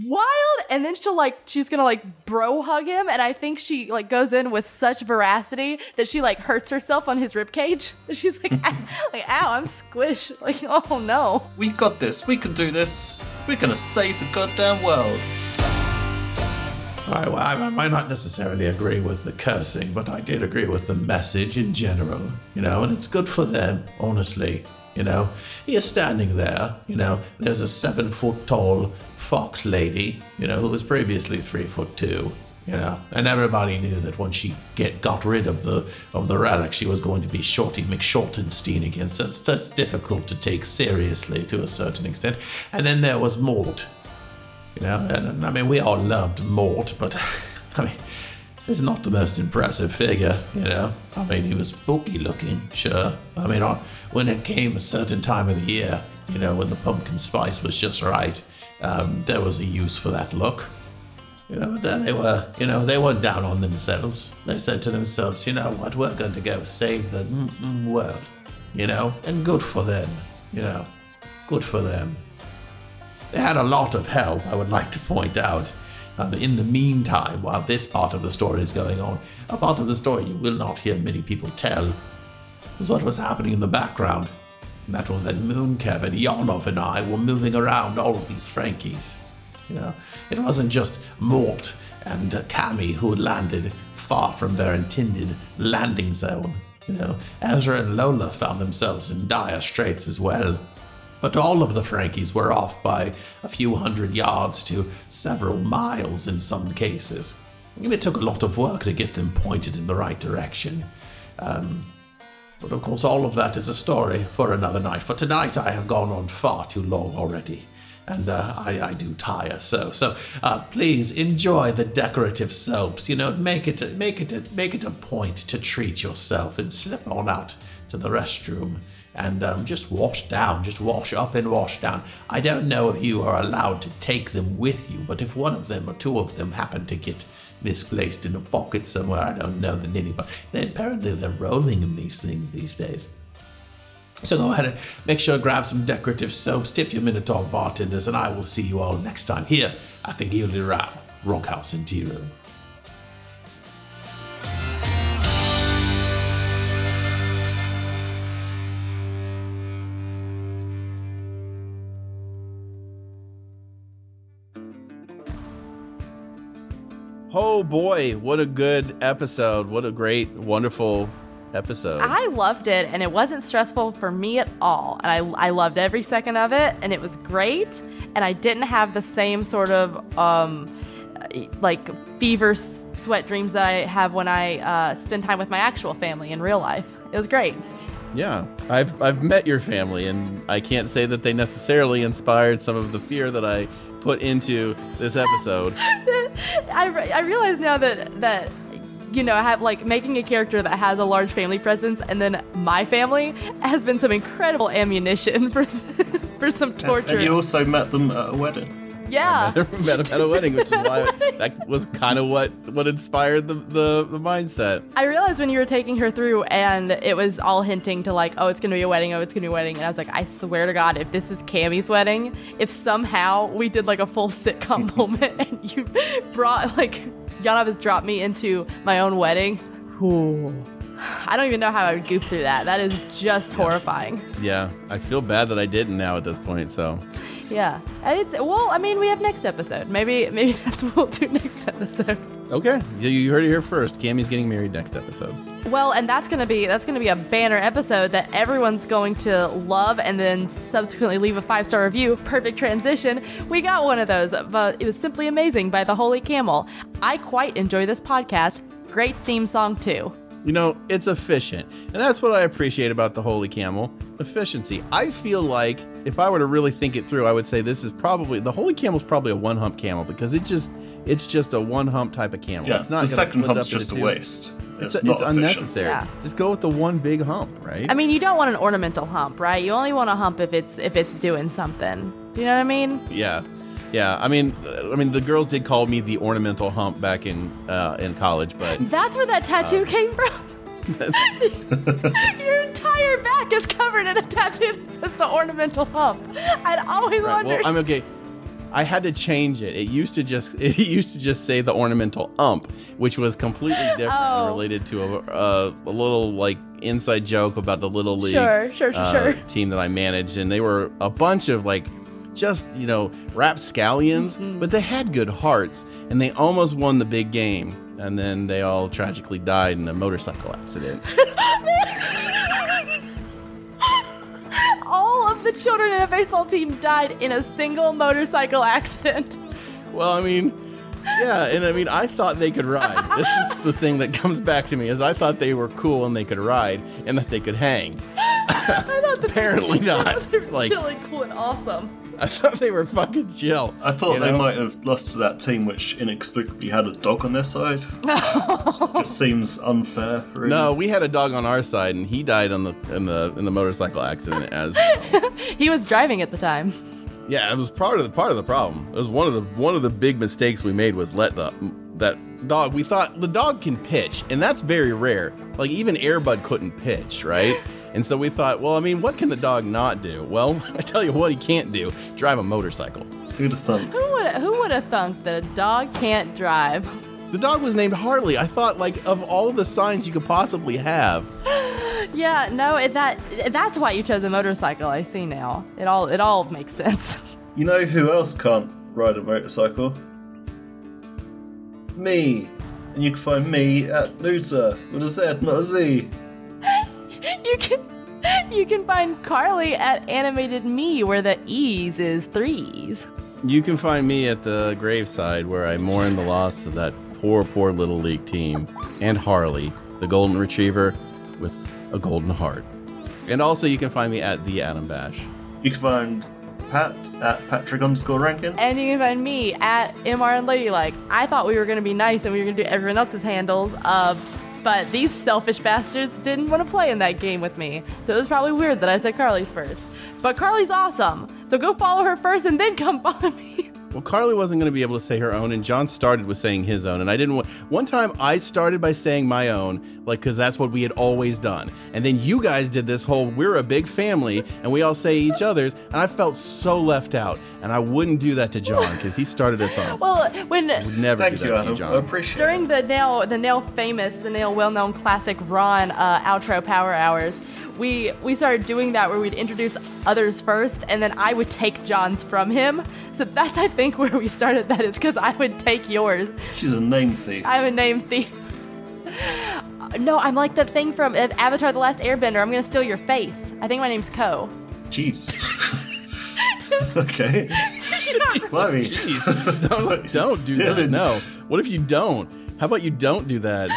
wild? And then she'll like she's gonna like bro hug him, and I think she like goes in with such veracity that she like hurts herself on his ribcage. <laughs> She's like, "Ow," <laughs> like, ow, I'm squished. Like, oh no. We got this. We can do this. We're gonna save the goddamn world. I, I might not necessarily agree with the cursing, but I did agree with the message in general, you know, and it's good for them, honestly. You know, you're standing there, you know, there's a seven foot tall fox lady, you know, who was previously three foot two, you know, and everybody knew that once she get got rid of the of the relic, she was going to be Shorty McShortenstein again. So that's, that's difficult to take seriously to a certain extent. And then there was Mort, you know, and, I mean, we all loved Mort, but <laughs> I mean, he's not the most impressive figure, you know. I mean, he was spooky looking, sure. I mean, when it came a certain time of the year, you know, when the pumpkin spice was just right, um, there was a use for that look. You know, but then they were, you know, they weren't down on themselves. They said to themselves, you know what, we're going to go save the world, you know, and good for them, you know, good for them. They had a lot of help, I would like to point out. Um, in the meantime, while this part of the story is going on, a part of the story you will not hear many people tell was what was happening in the background. And that was that Moonkev and Yanov and I were moving around all of these Frankies. You know, it wasn't just Mort and uh, Cammy who had landed far from their intended landing zone. You know, Ezra and Lola found themselves in dire straits as well. But all of the Frankies were off by a few hundred yards to several miles in some cases. And it took a lot of work to get them pointed in the right direction. Um, but of course, all of that is a story for another night. For tonight, I have gone on far too long already, and uh, I, I do tire. So, so uh, please enjoy the decorative soaps. You know, make it a, make it a, make it a point to treat yourself and slip on out to the restroom and um, just wash down, just wash up and wash down. I don't know if you are allowed to take them with you, but if one of them or two of them happen to get misplaced in a pocket somewhere, I don't know the nitty, but they, apparently they're rolling in these things these days. So go ahead and make sure to grab some decorative soaps, tip your Minotaur bartenders, and I will see you all next time here at the Gilded Ram Rockhouse in. Oh boy, what a good episode. What a great, wonderful episode. I loved it, and it wasn't stressful for me at all. And I, I loved every second of it, and it was great. And I didn't have the same sort of um, like fever s- sweat dreams that I have when I uh, spend time with my actual family in real life. It was great. yeah, I've I've met your family, and I can't say that they necessarily inspired some of the fear that I put into this episode. <laughs> I, re- I realize now that that you know I have like making a character that has a large family presence, and then my family has been some incredible ammunition <laughs> for for some torture. And you also met them at a wedding. Yeah. <laughs> met him at a wedding, which is why <laughs> that was kind of what what inspired the, the the mindset. I realized when you were taking her through and it was all hinting to like, oh, it's gonna be a wedding, oh, it's gonna be a wedding. And I was like, I swear to God, if this is Cammy's wedding, if somehow we did like a full sitcom <laughs> moment and you brought like Yanov has dropped me into my own wedding, whew, I don't even know how I would goop through that. That is just horrifying. Yeah, I feel bad that I didn't now at this point. So Yeah. And it's well, I mean, we have next episode. Maybe <laughs> maybe that's what we'll do next episode. okay, you, you heard it here first. Cammy's getting married next episode. Well, and that's gonna be that's gonna be a banner episode that everyone's going to love, and then subsequently leave a five star review. Perfect transition. We got one of those, but it was simply amazing by the Holy Camel. I quite enjoy this podcast. Great theme song too. You know, it's efficient. And that's what I appreciate about the Holy Camel efficiency. I feel like if I were to really think it through, I would say this is probably the Holy Camel's probably a one hump camel because it just it's just a one hump type of camel. Yeah, it's not the second split hump's just a waste. It's, It's, it's, not efficient. unnecessary. Yeah. Just go with the one big hump, right? I mean, you don't want an ornamental hump, right? You only want a hump if it's if it's doing something. Do you know what I mean? yeah. Yeah, I mean, uh, I mean, the girls did call me the ornamental hump back in uh, in college, but That's where that tattoo came from. <laughs> Your entire back is covered in a tattoo that says the ornamental hump. I'd always Right, wondered. well, I'm okay. I had to change it. It used to just <laughs> it used to just say the ornamental ump, which was completely <laughs> different Oh. and related to a, a, a little like inside joke about the little league Sure, sure, sure, uh, sure. team that I managed, and they were a bunch of like just, you know, rapscallions, but they had good hearts and they almost won the big game. And then they all tragically died in a motorcycle accident. <laughs> All of the children in a baseball team died in a single motorcycle accident. well, I mean, yeah, and I mean, I thought they could ride. This is the thing that comes back to me is I thought they were cool and they could ride and that they could hang. <laughs> I thought the Apparently not. <laughs> They were Like- really cool and awesome. <laughs> I thought they were fucking chill. I thought you they know? might have lost to that team which inexplicably had a dog on their side. <laughs> just, just seems unfair. Really. No, we had a dog on our side, and he died on the in the in the motorcycle accident. As <laughs> He was driving at the time. yeah, it was part of the part of the problem. It was one of the one of the big mistakes we made was let the that dog. We thought the dog can pitch, and that's very rare. Like even Air Bud couldn't pitch, right? And so we thought, well, I mean, what can the dog not do? Well, <laughs> I tell you what, he can't do: drive a motorcycle. Who'd have thunk? Who would who would have thunk that a dog can't drive? The dog was named Harley. I thought, like, of all the signs you could possibly have, <gasps> Yeah, no, it, that that's why you chose a motorcycle. I see now. It all it all makes sense. <laughs> You know who else can't ride a motorcycle? Me. And you can find me at Loser with a Z, not a Z. you can you can find Carly at Animated Me, where the E's is threes. You can find me at the graveside where I mourn the loss of that poor, poor little league team and Harley, the golden retriever with a golden heart. And also, you can find me at the Adam Bash. You can find Pat at Patrick underscore Rankin. And you can find me at MR and Ladylike. I thought we were gonna be nice and we were gonna do everyone else's handles. Uh, but these selfish bastards didn't want to play in that game with me. So it was probably weird that I said Carly's first. But Carly's awesome. So go follow her first and then <laughs> come follow me. Well, Carly wasn't going to be able to say her own, and John started with saying his own, and I didn't want. One time, I started by saying my own, like because that's what we had always done, and then you guys did this whole "we're a big family" and we all say each other's, and I felt so left out, and I wouldn't do that to John because he started us off. Well, when Would never Thank do you, that to Adam. you, I John. appreciate during the now the now famous the now well known classic Ron uh, outro power hours, we we started doing that where we'd introduce others first, and then I would take John's from him. So that's I think where we started that is because I would take yours. She's a name thief. I'm a name thief. No, I'm like the thing from uh, Avatar: The Last Airbender. I'm gonna steal your face. I think my name's Koh. Jeez. <laughs> okay. <laughs> Blimey. Jeez, <laughs> don't don't do that. Stealing. No. What if you don't? How about you don't do that?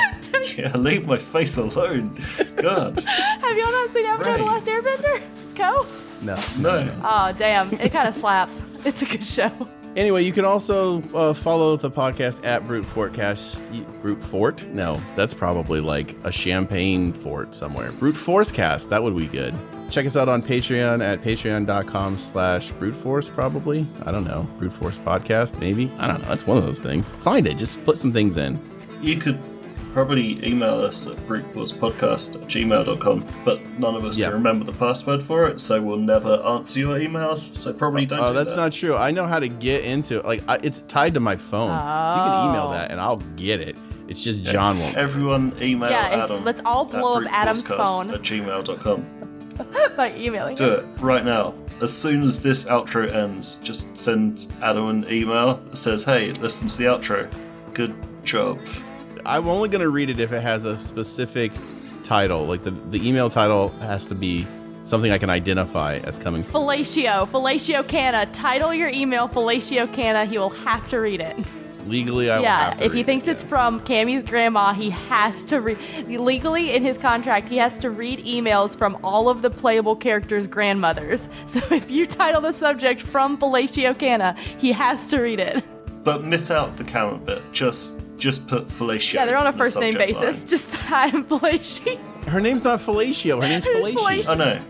Yeah, leave my face alone. God. Have y'all not seen Avatar: The Last Airbender? Koh? No. No. Oh damn! It kind of slaps. It's a good show. Anyway, you can also uh, follow the podcast at Brute Fortcast. Brute Fort? No, that's probably like a champagne fort somewhere. Brute Force Cast. That would be good. Check us out on Patreon at patreon.com slash brute force, probably. I don't know. Brute Force Podcast, maybe. I don't know. It's one of those things. Find it. Just put some things in. You could probably email us at bruteforcepodcast at gmail.com, but none of us Yeah. can remember the password for it, so we'll never answer your emails, so probably don't Oh, do that's that. not true. I know how to get into it. like I, it's tied to my phone, so you can email Oh. that and I'll get it. It's just John won't. Everyone email Yeah, Adam. let's all blow up Adam's bruteforcecast phone. At gmail.com. <laughs> by emailing. Do it right now. As soon as this outro ends, just send Adam an email that says, hey, listen to the outro. Good job. I'm only going to read it if it has a specific title. Like the, the email title has to be something I can identify as coming from. Fellatio, Fellatio Canna. Title your email Fellatio Canna. He will have to read it. Legally, I will yeah, have to if he read thinks it, it's yes. from Cammy's grandma, he has to read. Legally, in his contract, he has to read emails from all of the playable characters' grandmothers. <laughs> So if you title the subject from Fellatio Canna, he has to read it. But miss out the count bit. Just just put fellatio. Yeah, they're on a first name basis. line. Just <laughs> I'm Fellatio. Her name's not Fellatio. Her name's <laughs> Her name's Fellatio. I know,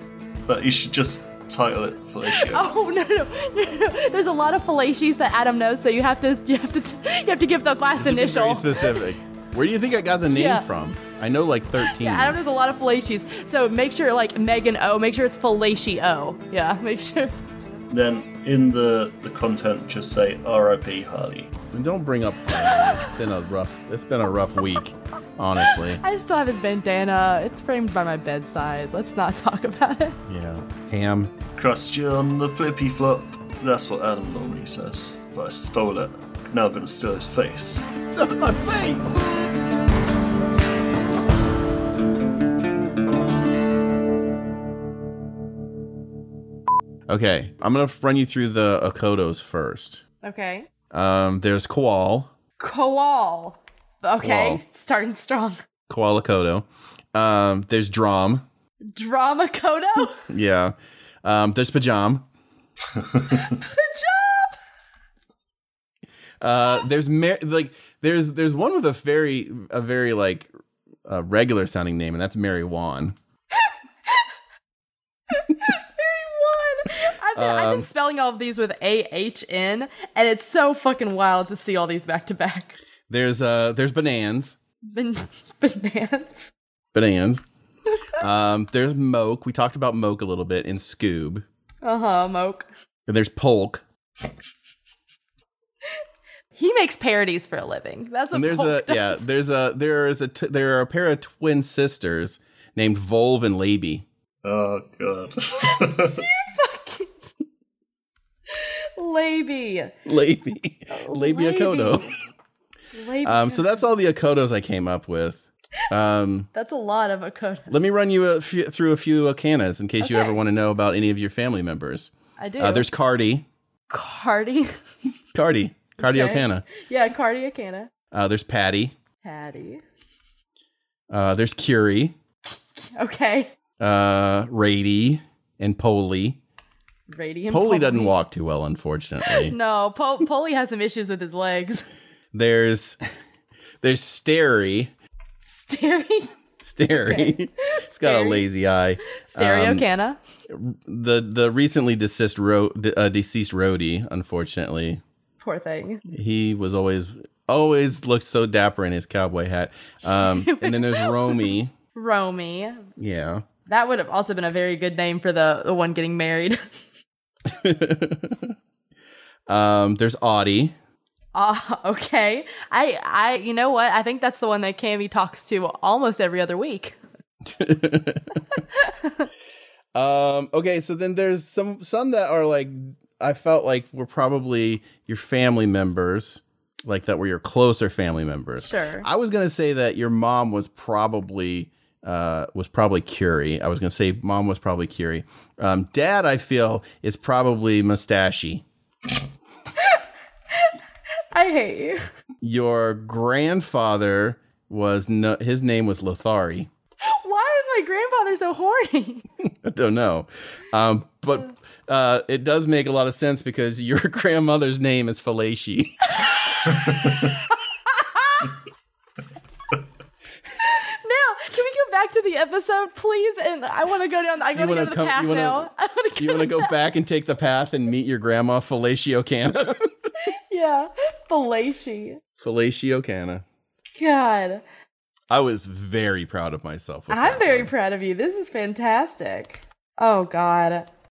but you should just title it fellatio. <laughs> Oh no, no, no, no! There's a lot of Felacies that Adam knows, so you have to you have to you have to give the last To be initial. Very specific. Where do you think I got the name Yeah. from? I know like 13. Yeah, Adam knows a lot of Felacies, so make sure like Megan O, make sure it's Felatio. Yeah, make sure. Then in the the content, just say R.I.P. Harley. And don't bring up. <laughs> It's been a rough. It's been a rough week, honestly. I still have his bandana. It's framed by my bedside. Let's not talk about it. Yeah. Ham. Crust you on the flippy flop. That's what Adam normally says, but I stole it. Now I'm gonna steal his face. <laughs> My face. Okay, I'm gonna run you through the Akodos first. Okay. Um, there's Koal, Koal. Okay, Koal. starting strong. <laughs> Koala Kodo. Um, there's Drom. Drama Kodo. <laughs> Yeah. Um, there's Pajam. <laughs> Pajam. Uh, there's Mar- like there's there's one with a very a very like uh, regular sounding name, and that's Mary Wan. One. I've been, I've Um, been spelling all of these with A H N, and it's so fucking wild to see all these back to back. There's uh there's Banans. Ban- Bananas. <laughs> Banans. um, there's Moke. We talked about Moke a little bit in Scoob. Uh huh. Moke. And there's Polk. He makes parodies for a living. That's what And there's Polk a yeah, <laughs> there's a there is a t- there are a pair of twin sisters named Volve and Laby. Oh god. <laughs> Laby. Laby. Laby <laughs> Akodo. Laby. <laughs> Um, so that's all the Akodos I came up with. Um, That's a lot of Akoda. let me run you a few, through a few Okanas in case you ever want to know about any of your family members. I do. Uh, there's Cardi. Cardi. <laughs> Cardi. Cardi Okay. Okana. yeah, Cardi Okana. Uh, there's Patty. Patty. Uh, there's Curie. Okay. Uh, Rady. And Polly. Radiant. Polly doesn't walk too well, unfortunately. <laughs> No, po- Polly has some issues with his legs. <laughs> There's there's Starry. Stary. Starry. it's got a lazy eye. Stereo Um, Canna. The the recently deceased ro- uh, deceased roadie, unfortunately, Poor thing. he was always always looked so dapper in his cowboy hat. Um, and then there's <laughs> Romy. Romy. Yeah. That would have also been a very good name for the, the one getting married. <laughs> um, there's Audie. Ah, okay. I, I, you know what? I think that's the one that Cammy talks to almost every other week. <laughs> Um, okay, so then there's some some that are like I felt like were probably your family members, like that were your closer family members. Sure. I was gonna say that your mom was probably uh was probably Curie. I was gonna say mom was probably Curie. Um, dad, I feel is probably Mustachey. <laughs> I hate you. Your grandfather was no, his name was Lothari. Why is my grandfather so horny? <laughs> I don't know. Um, but uh, it does make a lot of sense because your <laughs> grandmother's name is Falaci. now, can we go back to the episode, please? And I want to go down. I So want to go to come- the path wanna- now. <laughs> I want to You want to go back and take the path and meet your grandma, Felatio Canna? <laughs> Yeah, Falaci. Felatio Canna. God, I was very proud of myself. I'm very one. proud of you. This is fantastic. Oh God,